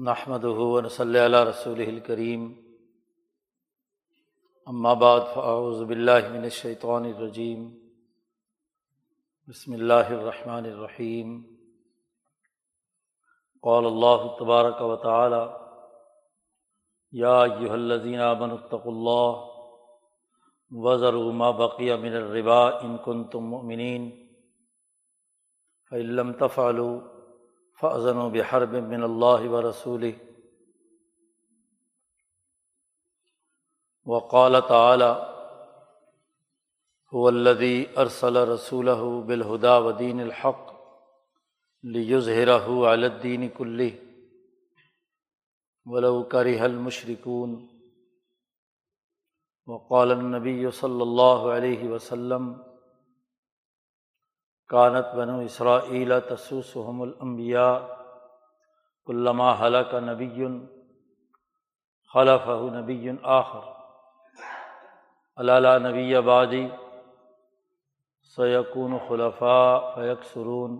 نحمد ہُون صلی اللہ رسول الکریم بعد فاعوذ باللہ من الشیطان الرجیم بسم اللہ الرحمن الرحیم قال اللہ تبارک و تعالی یا ایہا الذین آمنوا اتقوا اللہ وذروا ما بقی من الربا ان کنتم مؤمنین فإن لم تفعلوا فضن و بحرب من اللہ و رسول وقال تعلیٰ الدی ارسل رسول بالہدا ودین الحق لیظہرہ الدین کلی ولو کرہ المشرکون وقال النبی صلی اللہ علیہ وسلم کانت بنو اسرا تسوسحم الانبیاء علامہ حلق نبی خلف نبی آخر علالہ نبی آبادی سیقون خلفاء فیق سرون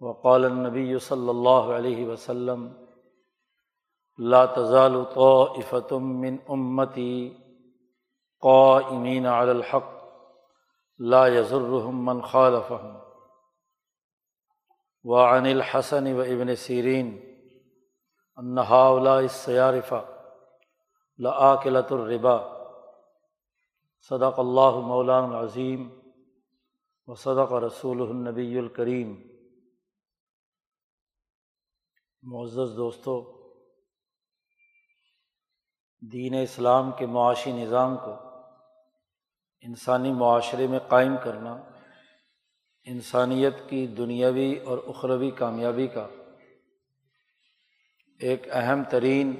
وقال النبی صلی اللہ علیہ وسلم لا تزال طائفتم من امتی قائمین علی الحق لا یزرحم من خالفهم. وعن الحسن و ابن سیرین انہا سیارفہ لآکلۃ الربا. صدق اللہ مولان العظیم و صدق رسول النبی الکریم معزز دوستوں دین اسلام کے معاشی نظام کو انسانی معاشرے میں قائم کرنا، انسانیت کی دنیاوی اور اخروی کامیابی کا ایک اہم ترین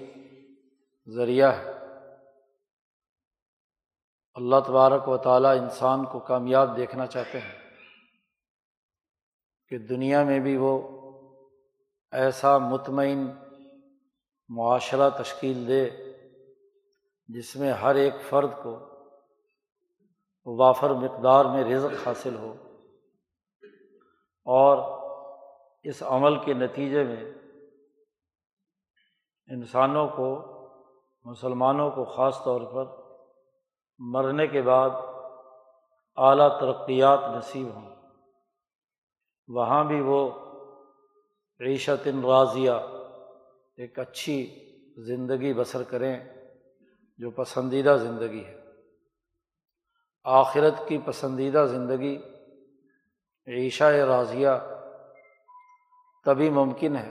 ذریعہ ہے۔ اللہ تبارک و تعالیٰ انسان کو کامیاب دیکھنا چاہتے ہیں کہ دنیا میں بھی وہ ایسا مطمئن معاشرہ تشکیل دے جس میں ہر ایک فرد کو وافر مقدار میں رزق حاصل ہو اور اس عمل کے نتیجے میں انسانوں کو، مسلمانوں کو خاص طور پر مرنے کے بعد اعلیٰ ترقیات نصیب ہوں۔ وہاں بھی وہ عیشت راضیہ، ایک اچھی زندگی بسر کریں جو پسندیدہ زندگی ہے۔ آخرت کی پسندیدہ زندگی عیشہ راضیہ تبھی ممکن ہے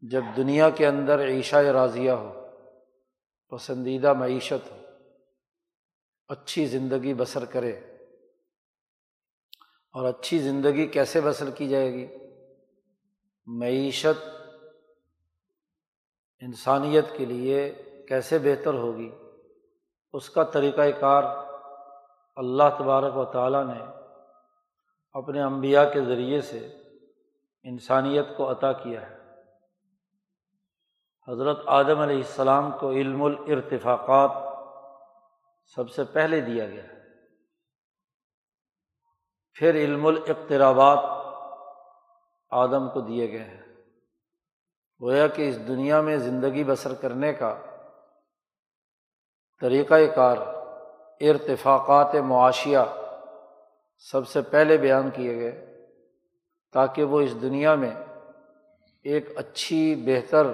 جب دنیا کے اندر عیشہ راضیہ ہو، پسندیدہ معیشت ہو، اچھی زندگی بسر کرے۔ اور اچھی زندگی کیسے بسر کی جائے گی؟ معیشت انسانیت کے لیے کیسے بہتر ہوگی؟ اس کا طریقۂ کار اللہ تبارک و تعالیٰ نے اپنے انبیاء کے ذریعے سے انسانیت کو عطا کیا ہے۔ حضرت آدم علیہ السلام کو علم الارتفاقات سب سے پہلے دیا گیا پھر علم الاقترابات آدم کو دیے گئے ہیں۔ گویا کہ اس دنیا میں زندگی بسر کرنے کا طریقۂ کار ارتفاقات معاشیہ سب سے پہلے بیان کیے گئے تاکہ وہ اس دنیا میں ایک اچھی، بہتر،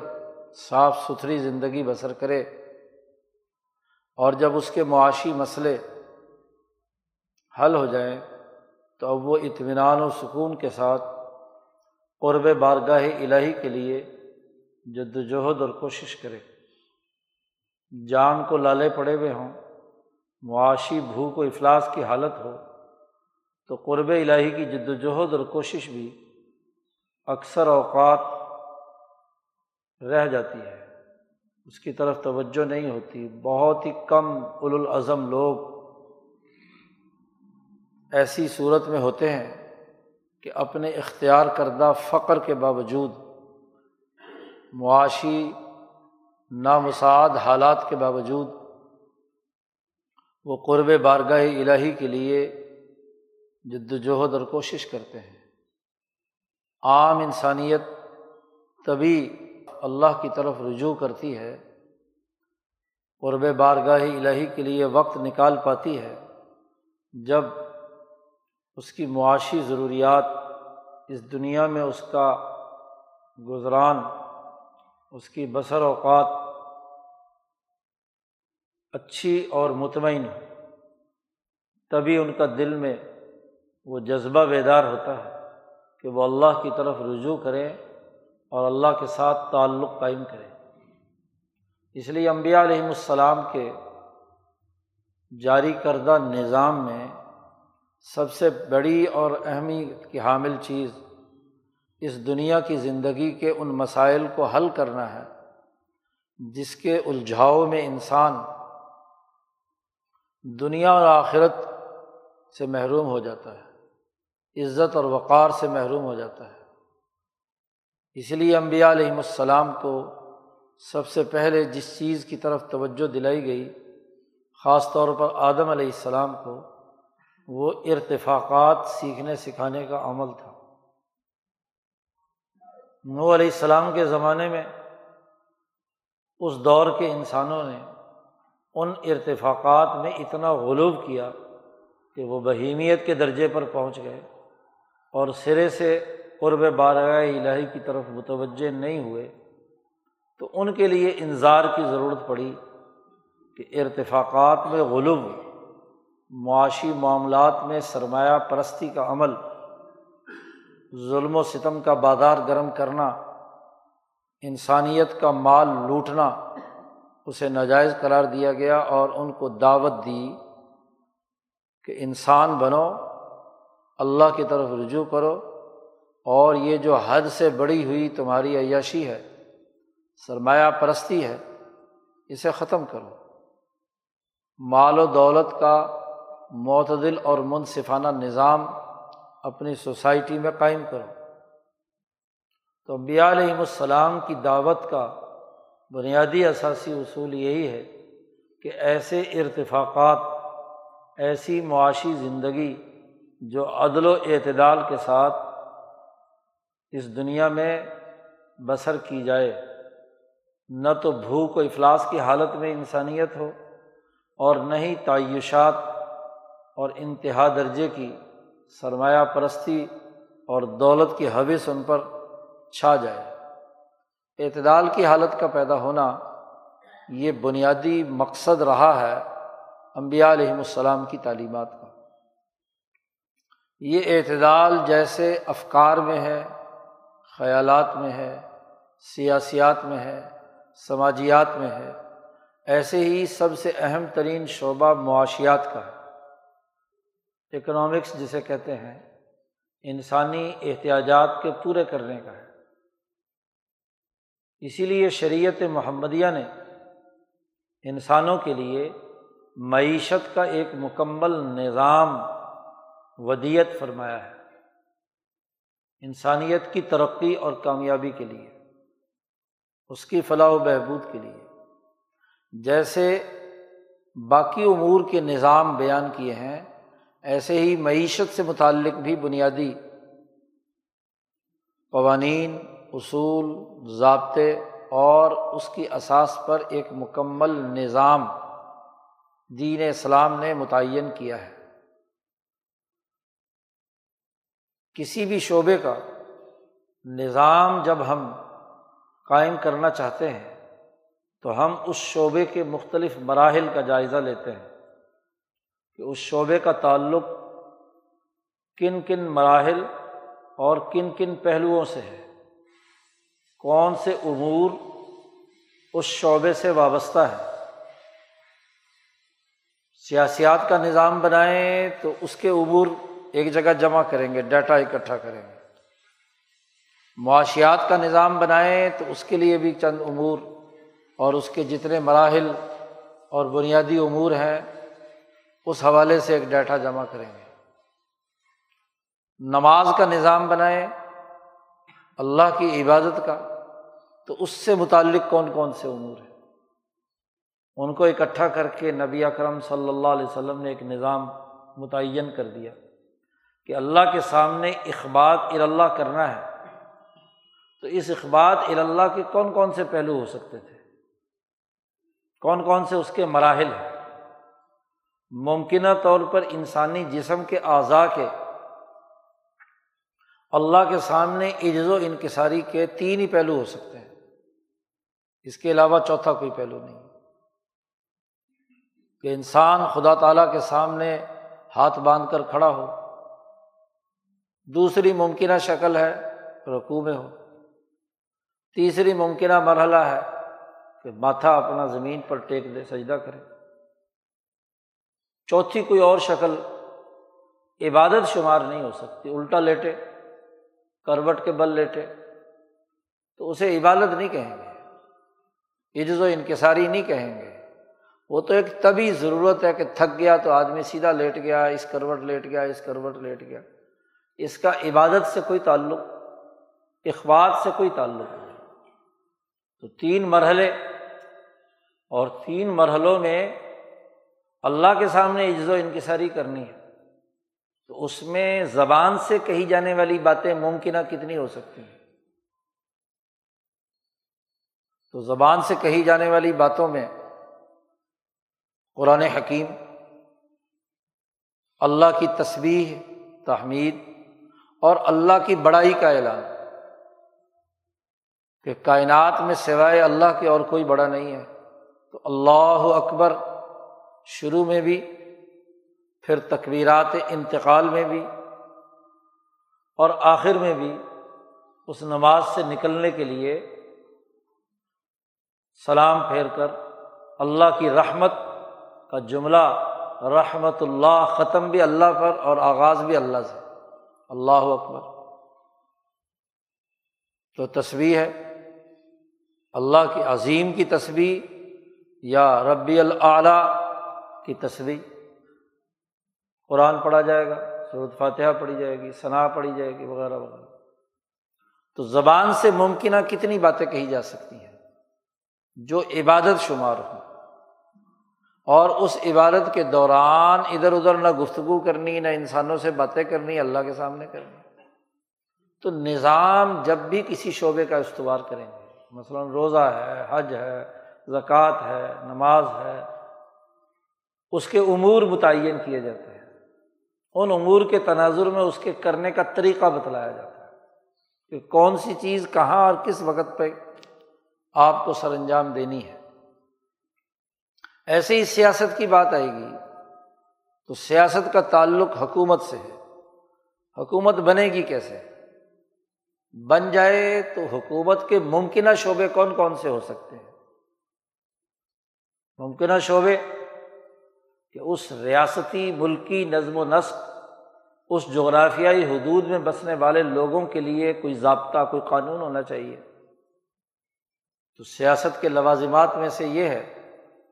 صاف ستھری زندگی بسر کرے اور جب اس کے معاشی مسئلے حل ہو جائیں تو اب وہ اطمینان و سکون کے ساتھ قرب بارگاہ الہی کے لیے جد وجہد اور کوشش کرے۔ جان کو لالے پڑے ہوئے ہوں۔ معاشی بھوک و افلاس کی حالت ہو، تو قرب الہی کی جد وجہد اور کوشش بھی اکثر اوقات رہ جاتی ہے۔ اس کی طرف توجہ نہیں ہوتی۔ بہت ہی کم الازم لوگ ایسی صورت میں ہوتے ہیں کہ اپنے اختیار کردہ فقر کے باوجود معاشی نامساعد حالات کے باوجود وہ قرب بارگاہ الہی کے لیے جد وجہد اور کوشش کرتے ہیں۔ عام انسانیت تبھی اللہ کی طرف رجوع کرتی ہے، قرب بارگاہ الہی کے لیے وقت نکال پاتی ہے جب اس کی معاشی ضروریات اس دنیا میں اس کا گزران، اس کی بسر اوقات اچھی اور مطمئن ہو، تبھی ان کا دل میں وہ جذبہ بیدار ہوتا ہے کہ وہ اللہ کی طرف رجوع کریں اور اللہ کے ساتھ تعلق قائم کریں۔ اس لیے امبیا علیہم السلام کے جاری کردہ نظام میں سب سے بڑی اور اہمیت کی حامل چیز اس دنیا کی زندگی کے ان مسائل کو حل کرنا ہے، جس کے الجھاؤ میں انسان دنیا اور آخرت سے محروم ہو جاتا ہے، عزت اور وقار سے محروم ہو جاتا ہے۔ اس لیے امبیا علیہم السلام کو سب سے پہلے جس چیز کی طرف توجہ دلائی گئی، خاص طور پر آدم علیہ السلام کو، وہ ارتفاقات سیکھنے سکھانے کا عمل تھا۔ نو علیہ السلام کے زمانے میں اس دور کے انسانوں نے ان ارتفاقات میں اتنا غلوب کیا کہ وہ بہیمیت کے درجے پر پہنچ گئے اور سرے سے قرب بارگاہ الہی کی طرف متوجہ نہیں ہوئے، تو ان کے لیے انظار کی ضرورت پڑی کہ ارتفاقات میں غلوب، معاشی معاملات میں سرمایہ پرستی کا عمل، ظلم و ستم کا بازار گرم کرنا، انسانیت کا مال لوٹنا اسے ناجائز قرار دیا گیا اور ان کو دعوت دی کہ انسان بنو، اللہ کی طرف رجوع کرو اور یہ جو حد سے بڑی ہوئی تمہاری عیاشی ہے، سرمایہ پرستی ہے، اسے ختم کرو۔ مال و دولت کا معتدل اور منصفانہ نظام اپنی سوسائٹی میں قائم کرو۔ تو امبیا علیہم السلام کی دعوت کا بنیادی اثاثی اصول یہی ہے کہ ایسے ارتفاقات، ایسی معاشی زندگی جو عدل و اعتدال کے ساتھ اس دنیا میں بسر کی جائے، نہ تو بھوک و افلاس کی حالت میں انسانیت ہو اور نہ ہی تعیشات اور انتہا درجے کی سرمایہ پرستی اور دولت کی حوث ان پر چھا جائے۔ اعتدال کی حالت کا پیدا ہونا یہ بنیادی مقصد رہا ہے امبیا علیہم السلام کی تعلیمات کا۔ یہ اعتدال جیسے افکار میں ہے، خیالات میں ہے، سیاسیات میں ہے، سماجیات میں ہے، ایسے ہی سب سے اہم ترین شعبہ معاشیات کا ہے۔ اکنامکس جسے کہتے ہیں، انسانی احتیاجات کے پورے کرنے کا ہے۔ اسی لیے شریعت محمدیہ نے انسانوں کے لیے معیشت کا ایک مکمل نظام ودیت فرمایا ہے۔ انسانیت کی ترقی اور کامیابی کے لیے، اس کی فلاح و بہبود کے لیے۔ جیسے باقی امور کے نظام بیان کیے ہیں، ایسے ہی معیشت سے متعلق بھی بنیادی قوانین اصول، ضابطے اور اس کی اساس پر ایک مکمل نظام دین اسلام نے متعین کیا ہے۔ کسی بھی شعبے کا نظام جب ہم قائم کرنا چاہتے ہیں، تو ہم اس شعبے کے مختلف مراحل کا جائزہ لیتے ہیں کہ اس شعبے کا تعلق کن کن مراحل اور کن کن پہلوؤں سے ہے۔ کون سے امور اس شعبے سے وابستہ ہے سیاسیات کا نظام بنائیں تو اس کے عبور ایک جگہ جمع کریں گے، ڈیٹا اکٹھا کریں گے۔ معاشیات کا نظام بنائیں تو اس کے لیے بھی چند امور اور اس کے جتنے مراحل اور بنیادی امور ہیں، اس حوالے سے ایک ڈیٹا جمع کریں گے۔ نماز کا نظام بنائیں اللہ کی عبادت کا، تو اس سے متعلق کون کون سے امور ہیں؟ ان کو اکٹھا کر کے نبی اکرم صلی اللہ علیہ وسلم نے ایک نظام متعین کر دیا کہ اللہ کے سامنے اخبار ار اللہ کرنا ہے۔ تو اس اخبات اللہ کے کون کون سے پہلو ہو سکتے تھے؟ کون کون سے اس کے مراحل ہیں؟ ممکنہ طور پر انسانی جسم کے اعضاء کے اللہ کے سامنے عجز و انکساری کے تین ہی پہلو ہو سکتے ہیں۔ اس کے علاوہ چوتھا کوئی پہلو نہیں۔ کہ انسان خدا تعالیٰ کے سامنے ہاتھ باندھ کر کھڑا ہو۔ دوسری ممکنہ شکل ہے رقو میں ہو۔ تیسری ممکنہ مرحلہ ہے کہ ماتھا اپنا زمین پر ٹیک دے، سجدہ کرے۔ چوتھی کوئی اور شکل، عبادت شمار نہیں ہو سکتی، الٹا لیٹے۔ کروٹ کے بل لیٹے تو اسے عبادت نہیں کہیں گے، عجز و انکساری نہیں کہیں گے۔ وہ تو ایک تبھی ضرورت ہے کہ تھک گیا تو آدمی سیدھا لیٹ گیا، اس کروٹ لیٹ گیا، اس کروٹ لیٹ گیا۔ اس کا عبادت سے کوئی تعلق اخبار سے کوئی تعلق نہیں۔ تو تین مرحلے، اور تین مرحلوں میں اللہ کے سامنے عجز و انکساری کرنی ہے۔ تو اس میں زبان سے کہی جانے والی باتیں ممکنہ کتنی ہو سکتی ہیں؟ تو زبان سے کہی جانے والی باتوں میں قرآن حکیم، اللہ کی تصویر تحمید اور اللہ کی بڑائی کا اعلان کہ کائنات میں سوائے اللہ کے اور کوئی بڑا نہیں ہے۔ تو اللہ اکبر، شروع میں بھی پھر تقویرات انتقال میں بھی اور آخر میں بھی اس نماز سے نکلنے کے لیے سلام پھیر کر اللہ کی رحمت کا جملہ رحمت اللہ ختم بھی اللہ پر اور آغاز بھی اللہ سے۔ اللہ اکبر۔ تو تصویر ہے۔ اللہ کی عظیم کی تصویر یا ربی العلیٰ کی تصویر قرآن پڑھا جائے گا صورت فاتحہ پڑھی جائے گی ثنا پڑھی جائے گی، وغیرہ وغیرہ۔ تو زبان سے ممکنہ کتنی باتیں کہی جا سکتی ہیں؟ جو عبادت شمار ہوں۔ اور اس عبادت کے دوران ادھر ادھر نہ گفتگو کرنی، نہ انسانوں سے باتیں کرنی، اللہ کے سامنے کرنی۔ تو نظام جب بھی کسی شعبے کا استوار کریں گے، مثلاً روزہ ہے، حج ہے، زکوٰۃ ہے، نماز ہے، اس کے امور متعین کیے جاتے ہیں۔ ان امور کے تناظر میں اس کے کرنے کا طریقہ بتلایا جاتا ہے کہ کون سی چیز کہاں اور کس وقت پہ آپ کو سر انجام دینی ہے۔ ایسے ہی سیاست کی بات آئے گی۔ تو سیاست کا تعلق حکومت سے ہے۔ حکومت بنے گی کیسے؟ بن جائے تو حکومت کے ممکنہ شعبے کون کون سے ہو سکتے ہیں؟ ممکنہ شعبے کہ اس ریاستی ملکی نظم و نسق، اس جغرافیائی حدود میں بسنے والے لوگوں کے لیے کوئی ضابطہ، کوئی قانون ہونا چاہیے۔ تو سیاست کے لوازمات میں سے یہ ہے،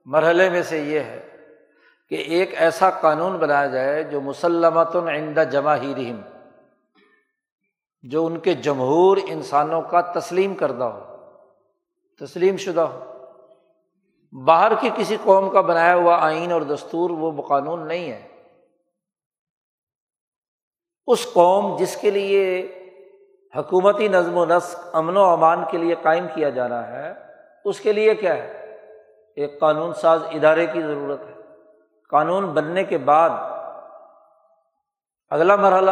مرحلے میں سے یہ ہے کہ ایک ایسا قانون بنایا جائے جو مسلمت عندہ جمع ہی جو ان کے جمہور انسانوں کا تسلیم کردہ ہو، تسلیم شدہ ہو۔ باہر کی کسی قوم کا بنایا ہوا آئین اور دستور وہ قانون نہیں ہے۔ اس قوم جس کے لیے حکومتی نظم و نسق، امن و امان کے لیے قائم کیا جانا ہے، اس کے لیے کیا ہے؟ ایک قانون ساز ادارے کی ضرورت ہے۔ قانون بننے کے بعد اگلا مرحلہ،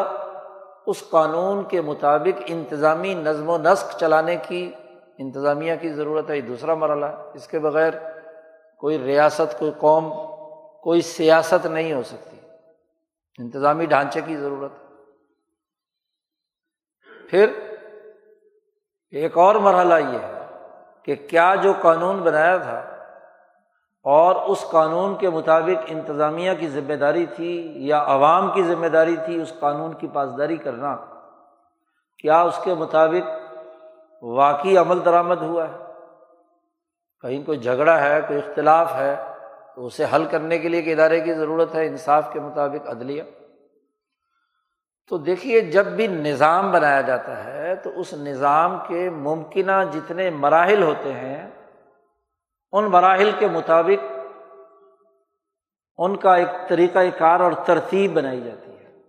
اس قانون کے مطابق انتظامی نظم و نسق چلانے کی، انتظامیہ کی ضرورت ہے، یہ دوسرا مرحلہ ہے۔ اس کے بغیر کوئی ریاست، کوئی قوم، کوئی سیاست نہیں ہو سکتی۔ انتظامی ڈھانچے کی ضرورت ہے۔ پھر ایک اور مرحلہ یہ ہے کہ کیا جو قانون بنایا تھا اور اس قانون کے مطابق انتظامیہ کی ذمہ داری تھی یا عوام کی ذمہ داری تھی، اس قانون کی پاسداری کرنا، کیا اس کے مطابق واقعی عمل درآمد ہوا ہے؟ کہیں کوئی جھگڑا ہے، کوئی اختلاف ہے، تو اسے حل کرنے کے لیے ایک ادارے کی ضرورت ہے انصاف کے مطابق عدلیہ۔ تو دیکھیے، جب بھی نظام بنایا جاتا ہے، تو اس نظام کے ممکنہ جتنے مراحل ہوتے ہیں، ان مراحل کے مطابق ان کا ایک طریقۂ کار اور ترتیب بنائی جاتی ہے۔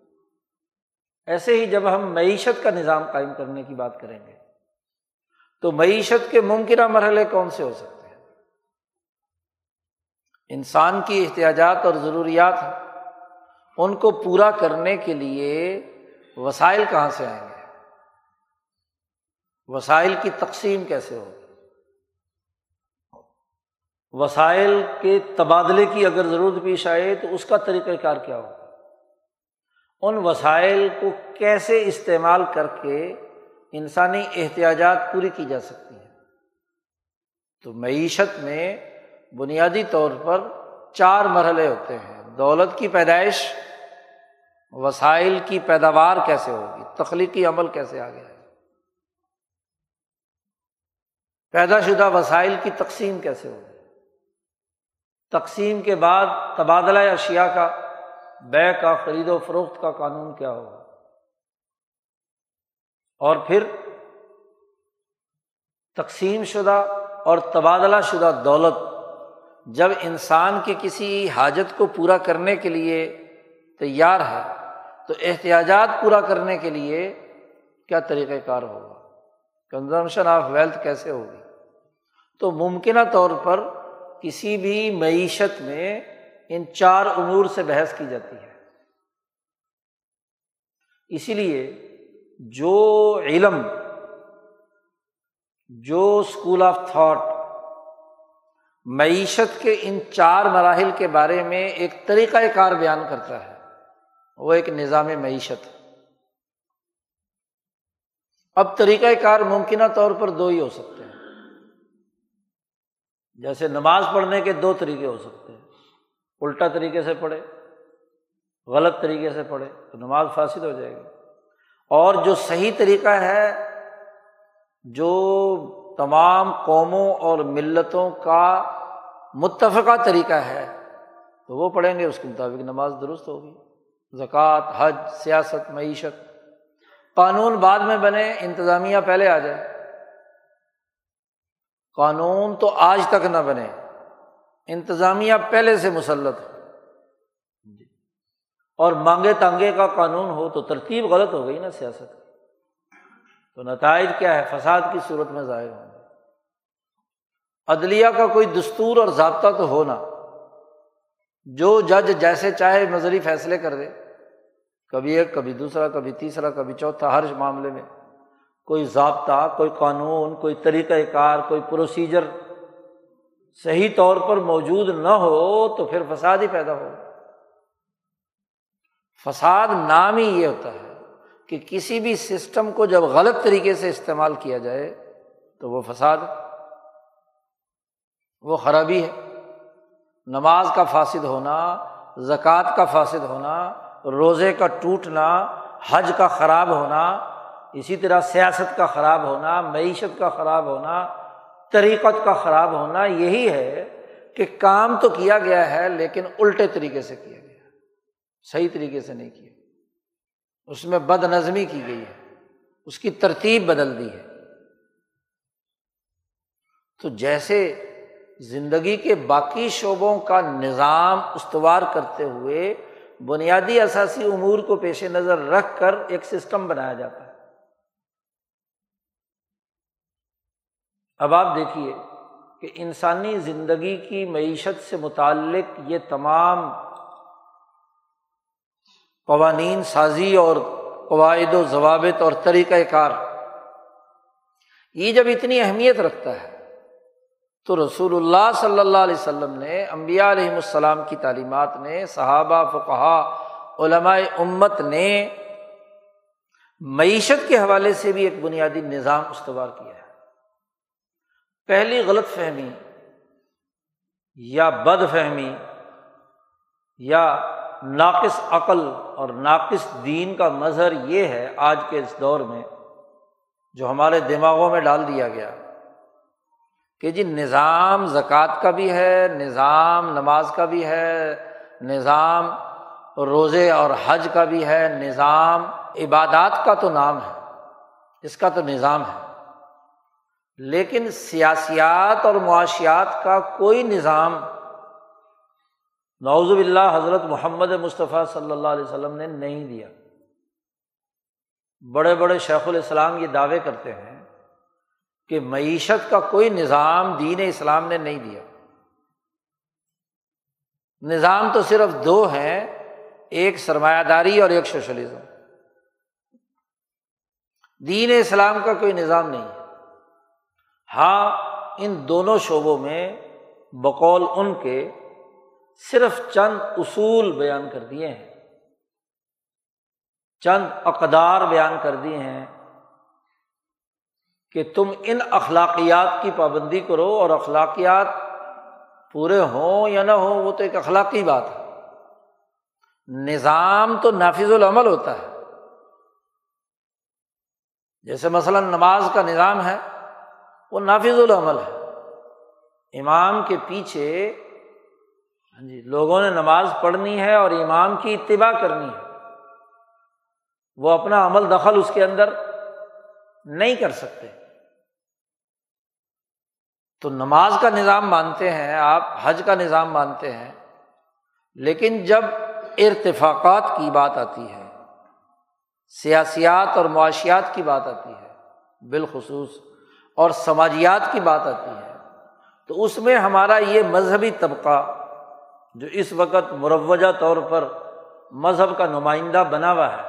ایسے ہی جب ہم معیشت کا نظام قائم کرنے کی بات کریں گے، تو معیشت کے ممکنہ مرحلے کون سے ہو سکتے ہیں؟ انسان کی احتیاجات اور ضروریات ان کو پورا کرنے کے لیے وسائل کہاں سے آئیں گے؟ وسائل کی تقسیم کیسے ہوگی؟ وسائل کے تبادلے کی اگر ضرورت پیش آئے تو اس کا طریقۂ کار کیا ہوگا؟ ان وسائل کو کیسے استعمال کر کے انسانی احتیاجات پوری کی جا سکتی ہیں؟ تو معیشت میں بنیادی طور پر چار مرحلے ہوتے ہیں۔ دولت کی پیدائش، وسائل کی پیداوار کیسے ہوگی؟ تخلیقی عمل کیسے آ گیا پیدا شدہ وسائل کی تقسیم کیسے ہوگی؟ تقسیم کے بعد تبادلہ اشیا کا بے کا، خرید و فروخت کا قانون کیا ہوگا؟ اور پھر تقسیم شدہ اور تبادلہ شدہ دولت جب انسان کی کسی حاجت کو پورا کرنے کے لیے تیار ہے، تو احتیاجات پورا کرنے کے لیے کیا طریقۂ کار ہوگا؟ کنزمپشن آف ویلتھ کیسے ہوگی؟ تو ممکنہ طور پر کسی بھی معیشت میں ان چار امور سے بحث کی جاتی ہے۔ اسی لیے جو علم، جو اسکول آف تھاٹ معیشت کے ان چار مراحل کے بارے میں ایک طریقۂ کار بیان کرتا ہے۔ وہ ایک نظام معیشت اب طریقۂ کار ممکنہ طور پر دو ہی ہو سکتے ہیں۔ جیسے نماز پڑھنے کے دو طریقے ہو سکتے ہیں۔ الٹا طریقے سے پڑھے، غلط طریقے سے پڑھے، تو نماز فاصل ہو جائے گی۔ اور جو صحیح طریقہ ہے، جو تمام قوموں اور ملتوں کا متفقہ طریقہ ہے، تو وہ پڑھیں گے، اس کے مطابق نماز درست ہوگی۔ زکوٰۃ، حج، سیاست، معیشت۔ قانون بعد میں بنے، انتظامیہ پہلے آ جائے۔ قانون تو آج تک نہ بنے، انتظامیہ پہلے سے مسلط ہو اور مانگے تانگے کا قانون ہو تو ترتیب غلط ہو گئی نا سیاست۔ تو نتائج کیا ہے؟ فساد کی صورت میں ظاہر ہوں گے عدلیہ کا کوئی دستور اور ضابطہ تو ہونا جو جج جیسے چاہے نظری فیصلے کر دے۔ کبھی ایک، کبھی دوسرا، کبھی تیسرا، کبھی چوتھا، ہر معاملے میں۔ کوئی ضابطہ، کوئی قانون، کوئی طریقۂ کار، کوئی پروسیجر صحیح طور پر موجود نہ ہو تو پھر فساد ہی پیدا ہو۔ فساد نام ہی یہ ہوتا ہے کہ کسی بھی سسٹم کو جب غلط طریقے سے استعمال کیا جائے تو وہ فساد وہ خرابی ہے۔ نماز کا فاصد ہونا، زکوٰۃ کا فاصد ہونا، روزے کا ٹوٹنا، حج کا خراب ہونا، اسی طرح سیاست کا خراب ہونا، معیشت کا خراب ہونا، طریقت کا خراب ہونا، یہی ہے کہ کام تو کیا گیا ہے لیکن الٹے طریقے سے کیا گیا۔ صحیح طریقے سے نہیں کیا۔ اس میں بد نظمی کی گئی ہے۔ اس کی ترتیب بدل دی ہے۔ تو جیسے زندگی کے باقی شعبوں کا نظام استوار کرتے ہوئے بنیادی اثاثی امور کو پیش نظر رکھ کر ایک سسٹم بنایا جاتا ہے۔ اب آپ دیکھیے کہ انسانی زندگی کی معیشت سے متعلق یہ تمام قوانین سازی اور قواعد و ضوابط اور طریقۂ کار، یہ جب اتنی اہمیت رکھتا ہے تو رسول اللہ صلی اللہ علیہ وسلم نے امبیا علیہم السلام کی تعلیمات نے، صحابہ فقہ علماء امت نے معیشت کے حوالے سے بھی ایک بنیادی نظام استوار کیا ہے۔ پہلی غلط فہمی یا بد فہمی یا ناقص عقل اور ناقص دین کا مظہر یہ ہے آج کے اس دور میں، جو ہمارے دماغوں میں ڈال دیا گیا۔ کہ جی نظام زکوٰۃ کا بھی ہے، نظام نماز کا بھی ہے، نظام روزے اور حج کا بھی ہے، نظام عبادات کا تو نام ہے، اس کا تو نظام ہے۔ لیکن سیاسیات اور معاشیات کا کوئی نظام نوزب اللہ حضرت محمد مصطفیٰ صلی اللہ علیہ وسلم نے نہیں دیا۔ بڑے بڑے شیخ الاسلام یہ دعوے کرتے ہیں کہ معیشت کا کوئی نظام دین اسلام نے نہیں دیا۔ نظام تو صرف دو ہیں، ایک سرمایہ داری اور ایک سوشلزم۔ دین اسلام کا کوئی نظام نہیں ہے۔ ہاں ان دونوں شعبوں میں بقول ان کے صرف چند اصول بیان کر دیے ہیں۔ چند اقدار بیان کر دیے ہیں۔ کہ تم ان اخلاقیات کی پابندی کرو اور اخلاقیات پورے ہوں یا نہ ہوں، وہ تو ایک اخلاقی بات ہے۔ نظام تو نافذ العمل ہوتا ہے۔ جیسے مثلاً نماز کا نظام ہے، وہ نافذ العمل ہے۔ امام کے پیچھے ہاں جی لوگوں نے نماز پڑھنی ہے اور امام کی اتباع کرنی ہے۔ وہ اپنا عمل دخل اس کے اندر نہیں کر سکتے۔ تو نماز کا نظام مانتے ہیں، آپ حج کا نظام مانتے ہیں، لیکن جب ارتفاقات کی بات آتی ہے، سیاسیات اور معاشیات کی بات آتی ہے، بالخصوص، اور سماجیات کی بات آتی ہے، تو اس میں ہمارا یہ مذہبی طبقہ، جو اس وقت مروجہ طور پر مذہب کا نمائندہ بنا ہوا ہے،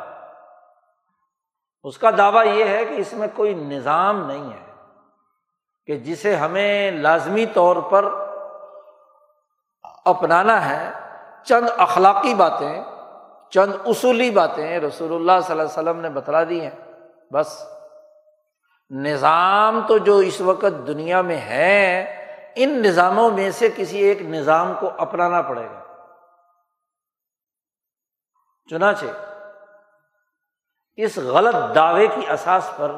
اس کا دعویٰ یہ ہے کہ اس میں کوئی نظام نہیں ہے۔ کہ جسے ہمیں لازمی طور پر اپنانا ہے، چند اخلاقی باتیں، چند اصولی باتیں رسول اللہ صلی اللہ علیہ وسلم نے بتلا دی ہیں۔ بس۔ نظام تو جو اس وقت دنیا میں ہے، ان نظاموں میں سے کسی ایک نظام کو اپنانا پڑے گا۔ چنانچہ، اس غلط دعوے کی اساس پر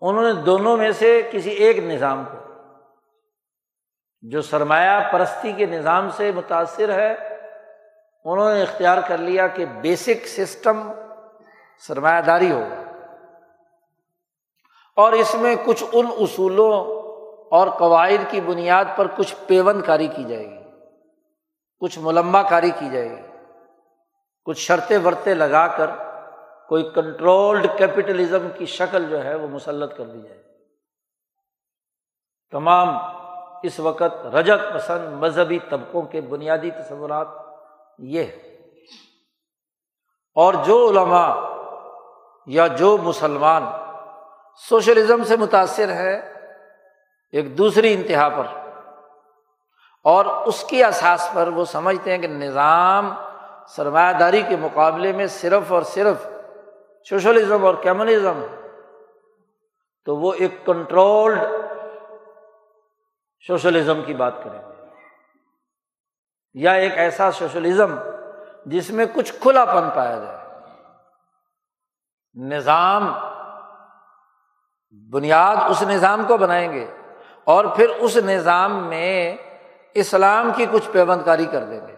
انہوں نے دونوں میں سے کسی ایک نظام کو، جو سرمایہ پرستی کے نظام سے متاثر ہے، انہوں نے اختیار کر لیا کہ بیسک سسٹم سرمایہ داری ہوگا۔ اور اس میں کچھ ان اصولوں اور قواعد کی بنیاد پر کچھ پیون کاری کی جائے گی، کچھ ملمہ کاری کی جائے گی، کچھ شرطیں ورتے لگا کر کوئی کنٹرولڈ کیپٹلزم کی شکل جو ہے وہ مسلط کر دی جائے۔ تمام اس وقت رجت پسند مذہبی طبقوں کے بنیادی تصورات یہ ہے اور جو علماء یا جو مسلمان سوشلزم سے متاثر ہے ایک دوسری انتہا پر۔ اور اس کی اساس پر وہ سمجھتے ہیں کہ نظام سرمایہ داری کے مقابلے میں صرف اور صرف سوشلزم اور کمیونزم، تو وہ ایک کنٹرولڈ سوشلزم کی بات کریں گے۔ یا ایک ایسا سوشلزم جس میں کچھ کھلا پن پایا جائے۔ نظام، بنیاد اس نظام کو بنائیں گے اور پھر اس نظام میں اسلام کی کچھ پیبند کاری کر دیں گے۔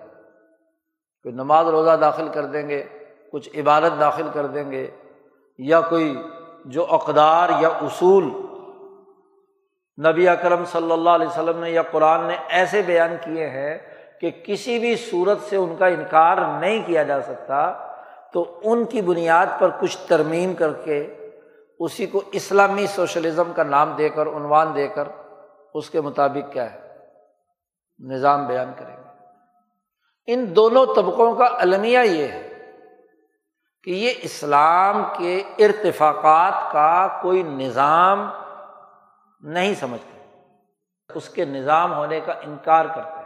کوئی نماز روزہ داخل کر دیں گے۔ کچھ عبادت داخل کر دیں گے یا کوئی جو اقدار یا اصول نبی اکرم صلی اللہ علیہ وسلم نے یا قرآن نے ایسے بیان کیے ہیں کہ کسی بھی صورت سے ان کا انکار نہیں کیا جا سکتا، تو ان کی بنیاد پر کچھ ترمیم کر کے اسی کو اسلامی سوشلزم کا نام دے کر، عنوان دے کر اس کے مطابق کیا ہے، نظام بیان کریں گے۔ ان دونوں طبقوں کا المیہ یہ ہے کہ یہ اسلام کے ارتفاقات کا کوئی نظام نہیں سمجھتے، اس کے نظام ہونے کا انکار کرتے ہیں۔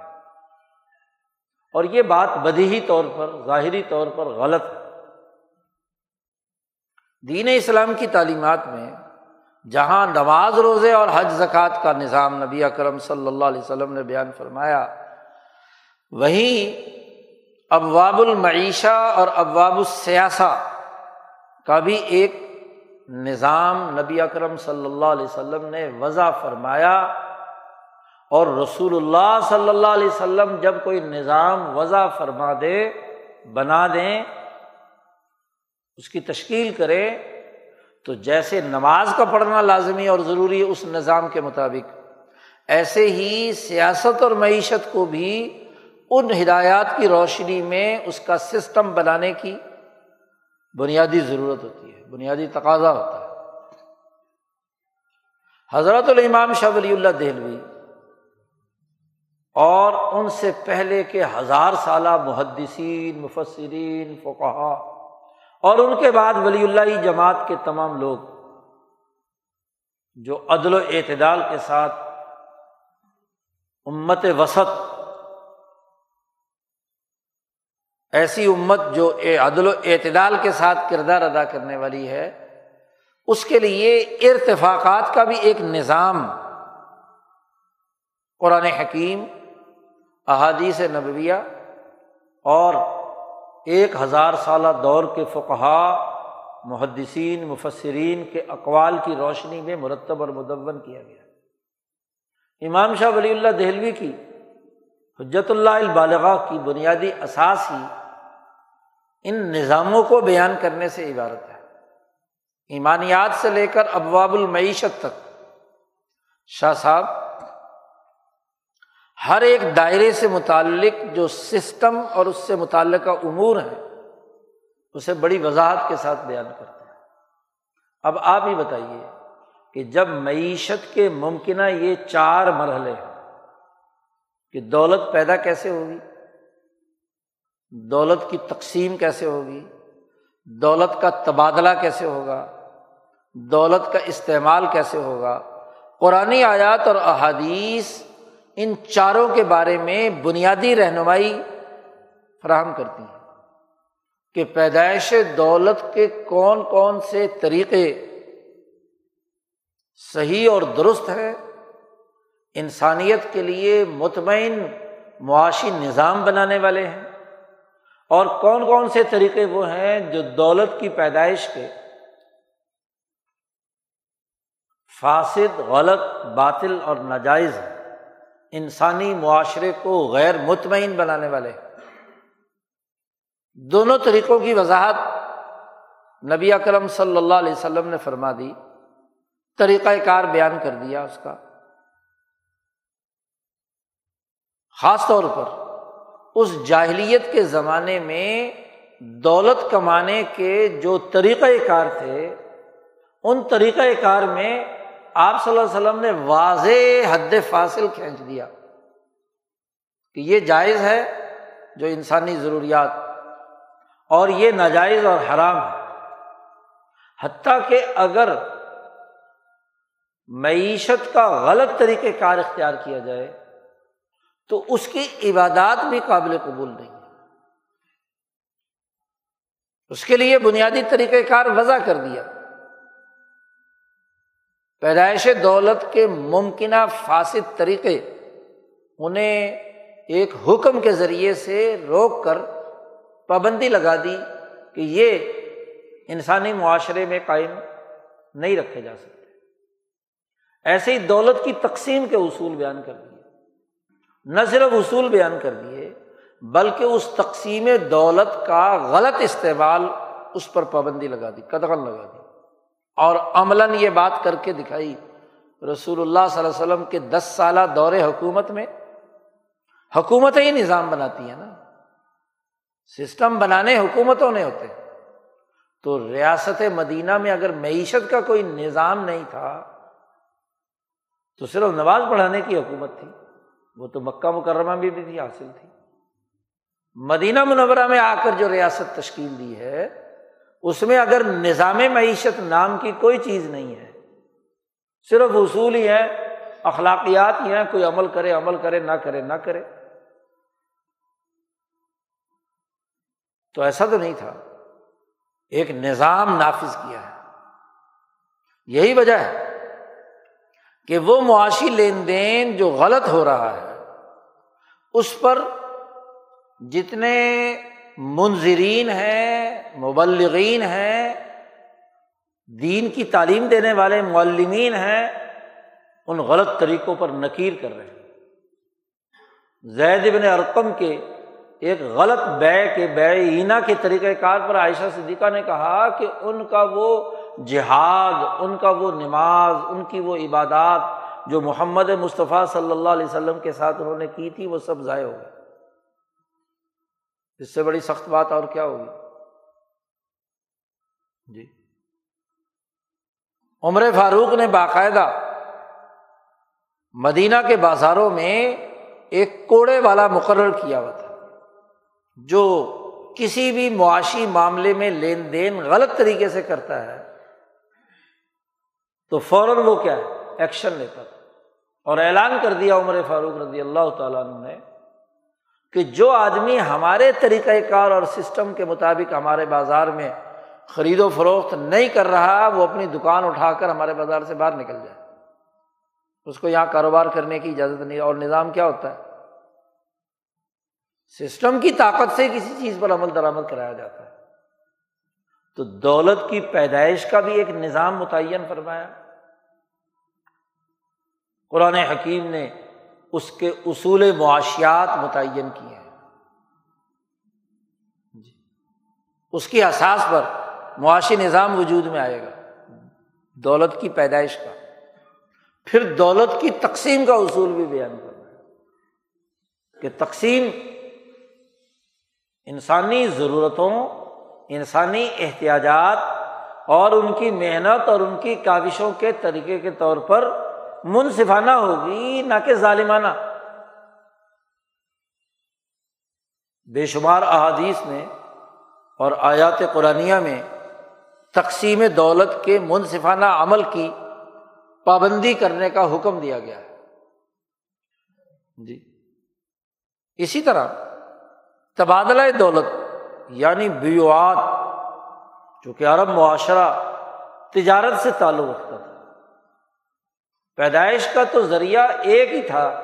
اور یہ بات بدیہی طور پر، ظاہری طور پر غلط ہے۔ دین اسلام کی تعلیمات میں جہاں نواز روزے اور حج، زکوٰۃ کا نظام نبی اکرم صلی اللہ علیہ وسلم نے بیان فرمایا، وہیں ابواب المعیشہ اور ابواب السیاسہ کا بھی ایک نظام نبی اکرم صلی اللہ علیہ وسلم نے وضع فرمایا اور رسول اللہ صلی اللہ علیہ وسلم جب کوئی نظام وضع فرما دے، بنا دیں، اس کی تشکیل کرے، تو جیسے نماز کا پڑھنا لازمی اور ضروری ہے، اس نظام کے مطابق۔ ایسے ہی سیاست اور معیشت کو بھی ان ہدایات کی روشنی میں اس کا سسٹم بنانے کی بنیادی ضرورت ہوتی ہے، بنیادی تقاضا ہوتا ہے۔ حضرت الامام شاہ ولی اللہ دہلوی اور ان سے پہلے کے ہزار سالہ محدثین، مفسرین فقہ اور ان کے بعد ولی اللہ جماعت کے تمام لوگ جو عدل و اعتدال کے ساتھ امت وسط ایسی امت جو عدل و اعتدال کے ساتھ کردار ادا کرنے والی ہے، اس کے لیے ارتفاقات کا بھی ایک نظام، قرآن حکیم، احادیث نبویہ اور ایک ہزار سالہ دور کے فقہا محدثین، مفسرین کے اقوال کی روشنی میں مرتب اور مدون کیا گیا۔ امام شاہ ولی اللہ دہلوی کی حجت اللہ البالغ کی بنیادی اساس ہی ان نظاموں کو بیان کرنے سے عبارت ہے۔ ایمانیات سے لے کر ابواب المعیشت تک۔ شاہ صاحب، ہر ایک دائرے سے متعلق جو سسٹم اور اس سے متعلقہ امور ہیں، اسے بڑی وضاحت کے ساتھ بیان کرتے ہیں۔ اب آپ ہی بتائیے کہ جب معیشت کے ممکنہ یہ چار مرحلے ہیں، کہ دولت پیدا کیسے ہوگی؟ دولت کی تقسیم کیسے ہوگی؟ دولت کا تبادلہ کیسے ہوگا؟ دولت کا استعمال کیسے ہوگا؟ قرآن آیات اور احادیث ان چاروں کے بارے میں بنیادی رہنمائی فراہم کرتی ہیں کہ پیدائش دولت کے کون کون سے طریقے صحیح اور درست ہیں؟ انسانیت کے لیے مطمئن معاشی نظام بنانے والے ہیں؟ اور کون کون سے طریقے وہ ہیں جو دولت کی پیدائش کے فاسد، غلط، باطل اور ناجائز انسانی معاشرے کو غیر مطمئن بنانے والے دونوں طریقوں کی وضاحت نبی اکرم صلی اللہ علیہ وسلم نے فرما دی طریقۂ کار بیان کر دیا اس کا، خاص طور پر اس جاہلیت کے زمانے میں دولت کمانے کے جو طریقۂ کار تھے، ان طریقۂ کار میں آپ صلی اللہ علیہ وسلم نے واضح حد فاصل کھینچ دیا کہ یہ جائز ہے جو انسانی ضروریات، اور یہ ناجائز اور حرام ہے۔ حتیٰ کہ اگر معیشت کا غلط طریقۂ کار اختیار کیا جائے تو اس کی عبادات بھی قابل قبول نہیں اس کے لیے بنیادی طریقۂ کار وضع کر دیا۔ پیدائش دولت کے ممکنہ فاسد طریقے انہیں ایک حکم کے ذریعے سے روک کر پابندی لگا دی کہ یہ انسانی معاشرے میں قائم نہیں رکھے جا سکتے۔ ایسے ہی دولت کی تقسیم کے اصول بیان کر دیے۔ نہ صرف اصول بیان کر دیے، بلکہ اس تقسیم دولت کا غلط استعمال اس پر پابندی لگا دی، قدغن لگا دی۔ اور عملاً یہ بات کر کے دکھائی، رسول اللہ صلی اللہ علیہ وسلم کے دس سالہ دور حکومت میں حکومت ہی نظام بناتی ہے نا۔ سسٹم بنانے حکومتوں نے ہوتے۔ تو ریاست مدینہ میں اگر معیشت کا کوئی نظام نہیں تھا، تو صرف نماز پڑھانے کی حکومت تھی۔ وہ تو مکہ مکرمہ بھی بھی تھی حاصل تھی۔ مدینہ منورہ میں آ کر جو ریاست تشکیل دی ہے، اس میں اگر نظام معیشت نام کی کوئی چیز نہیں ہے، صرف اصول ہی ہے اخلاقیات ہی ہیں، کوئی عمل کرے عمل کرے، نہ کرے نہ کرے۔ تو ایسا تو نہیں تھا۔ ایک نظام نافذ کیا ہے۔ یہی وجہ ہے۔ کہ وہ معاشی لین دین جو غلط ہو رہا ہے، اس پر جتنے منظرین ہیں، مبلغین ہیں، دین کی تعلیم دینے والے معلمین ہیں، ان غلط طریقوں پر نکیر کر رہے ہیں۔ زید ابن ارقم کے ایک غلط بے کے بے اینا کے طریقۂ کار پر عائشہ صدیقہ نے کہا کہ ان کا وہ جہاد، ان کا وہ نماز، ان کی وہ عبادات جو محمد مصطفیٰ صلی اللہ علیہ وسلم کے ساتھ انہوں نے کی تھی، وہ سب ضائع ہو گئے۔ اس سے بڑی سخت بات اور کیا ہوگی؟ جی۔ عمر فاروق نے باقاعدہ مدینہ کے بازاروں میں ایک کوڑے والا مقرر کیا ہوا تھا، جو کسی بھی معاشی معاملے میں لین دین غلط طریقے سے کرتا ہے۔ تو فوراً وہ کیا ہے؟ ایکشن لیتا تھا۔ اور اعلان کر دیا عمر فاروق رضی اللہ تعالیٰ عنہ نے کہ جو آدمی ہمارے طریقۂ کار اور سسٹم کے مطابق ہمارے بازار میں خرید و فروخت نہیں کر رہا، وہ اپنی دکان اٹھا کر ہمارے بازار سے باہر نکل جائے۔ اس کو یہاں کاروبار کرنے کی اجازت نہیں، اور نظام کیا ہوتا ہے؟ سسٹم کی طاقت سے کسی چیز پر عمل درآمد کرایا جاتا ہے۔ تو دولت کی پیدائش کا بھی ایک نظام متعین فرمایا۔ قرآن حکیم نے اس کے اصول معاشیات متعین کیے ہیں۔ جی۔ اس کی احساس پر معاشی نظام وجود میں آئے گا۔ دولت کی پیدائش کا۔ پھر دولت کی تقسیم کا اصول بھی بیان کرنا ہے۔ کہ تقسیم انسانی ضرورتوں، انسانی احتیاجات اور ان کی محنت اور ان کی کاوشوں کے طریقے کے طور پر منصفانہ ہوگی، نہ کہ ظالمانہ۔ بے شمار احادیث میں اور آیات قرآن میں تقسیم دولت کے منصفانہ عمل کی پابندی کرنے کا حکم دیا گیا ہے۔ جی۔ اسی طرح تبادلہ دولت یعنی بیوات جو کہ عرب معاشرہ تجارت سے تعلق رکھتا تھا۔ پیدائش کا تو ذریعہ ایک ہی تھا،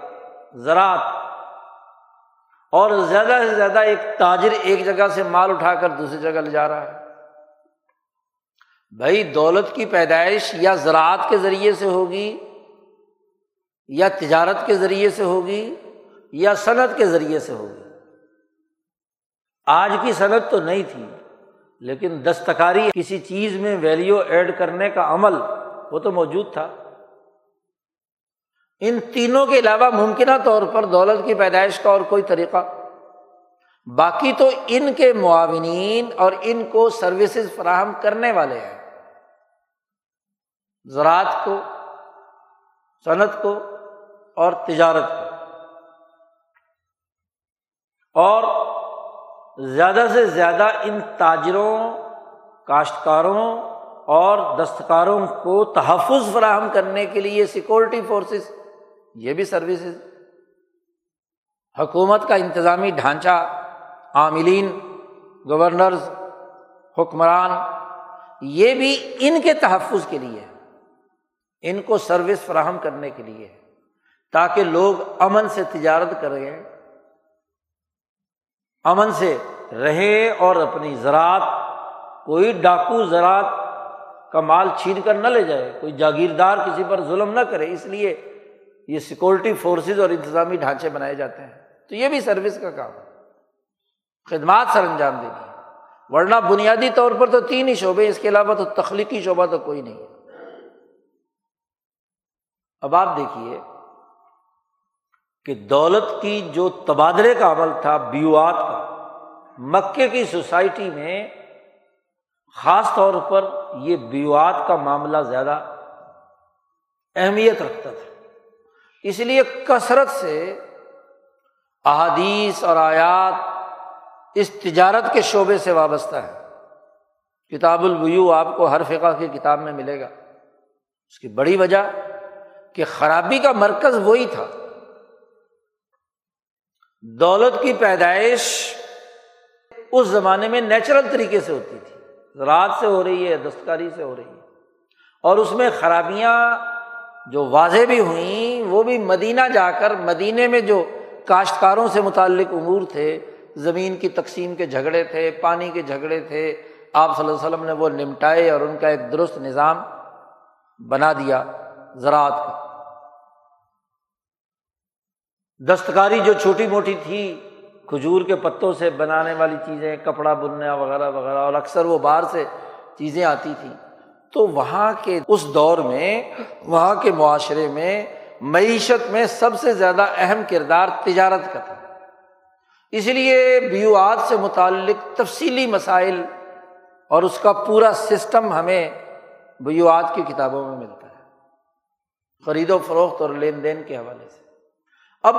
زراعت۔ اور زیادہ سے زیادہ ایک تاجر ایک جگہ سے مال اٹھا کر دوسری جگہ لے جا رہا ہے۔ بھائی، دولت کی پیدائش یا زراعت کے ذریعے سے ہوگی، یا تجارت کے ذریعے سے ہوگی، یا صنعت کے ذریعے سے ہوگی۔ آج کی صنعت تو نہیں تھی، لیکن دستکاری کسی چیز میں ویلیو ایڈ کرنے کا عمل وہ تو موجود تھا۔ ان تینوں کے علاوہ ممکنہ طور پر دولت کی پیدائش کا اور کوئی طریقہ؟ باقی تو ان کے معاونین اور ان کو سروسز فراہم کرنے والے ہیں۔ زراعت کو، صنعت کو اور تجارت کو۔ اور زیادہ سے زیادہ ان تاجروں، کاشتکاروں اور دستکاروں کو تحفظ فراہم کرنے کے لیے سیکورٹی فورسز یہ بھی سروسز۔ حکومت کا انتظامی ڈھانچہ، عاملین، گورنرز، حکمران، یہ بھی ان کے تحفظ کے لیے ان کو سروس فراہم کرنے کے لیے تاکہ لوگ امن سے تجارت کریں، امن سے رہے اور اپنی زراعت، کوئی ڈاکو زراعت کا مال چھین کر نہ لے جائے، کوئی جاگیردار کسی پر ظلم نہ کرے۔ اس لیے یہ سیکورٹی فورسز اور انتظامی ڈھانچے بنائے جاتے ہیں۔ تو یہ بھی سروس کا کام ہے۔ خدمات سر انجام دینی ہے۔ ورنہ بنیادی طور پر تو تین ہی شعبے، اس کے علاوہ تو تخلیقی شعبہ تو کوئی نہیں اب آپ دیکھیے کہ دولت کی جو تبادلے کا عمل تھا، بیوات کا، مکے کی سوسائٹی میں خاص طور پر یہ بیوات کا معاملہ زیادہ اہمیت رکھتا تھا۔ اس لیے کثرت سے احادیث اور آیات اس تجارت کے شعبے سے وابستہ ہے کتاب البیو آپ کو ہر فقہ کی کتاب میں ملے گا۔ اس کی بڑی وجہ کہ خرابی کا مرکز وہی تھا۔ دولت کی پیدائش اس زمانے میں نیچرل طریقے سے ہوتی تھی۔ رات سے ہو رہی ہے، دستکاری سے ہو رہی ہے۔ اور اس میں خرابیاں جو واضح بھی ہوئیں، وہ بھی مدینہ جا کر مدینے میں جو کاشتکاروں سے متعلق امور تھے، زمین کی تقسیم کے جھگڑے تھے، پانی کے جھگڑے تھے، آپ صلی اللہ علیہ وسلم نے وہ نمٹائے اور ان کا ایک درست نظام بنا دیا زراعت کا۔ دستکاری جو چھوٹی موٹی تھی، کھجور کے پتوں سے بنانے والی چیزیں، کپڑا بننا وغیرہ وغیرہ، اور اکثر وہ باہر سے چیزیں آتی تھیں۔ تو وہاں کے اس دور میں، وہاں کے معاشرے میں معیشت میں سب سے زیادہ اہم کردار تجارت کا تھا۔ اس لیے بیوات سے متعلق تفصیلی مسائل اور اس کا پورا سسٹم ہمیں بیوات کی کتابوں میں ملتا ہے۔ خرید و فروخت اور لین دین کے حوالے سے۔ اب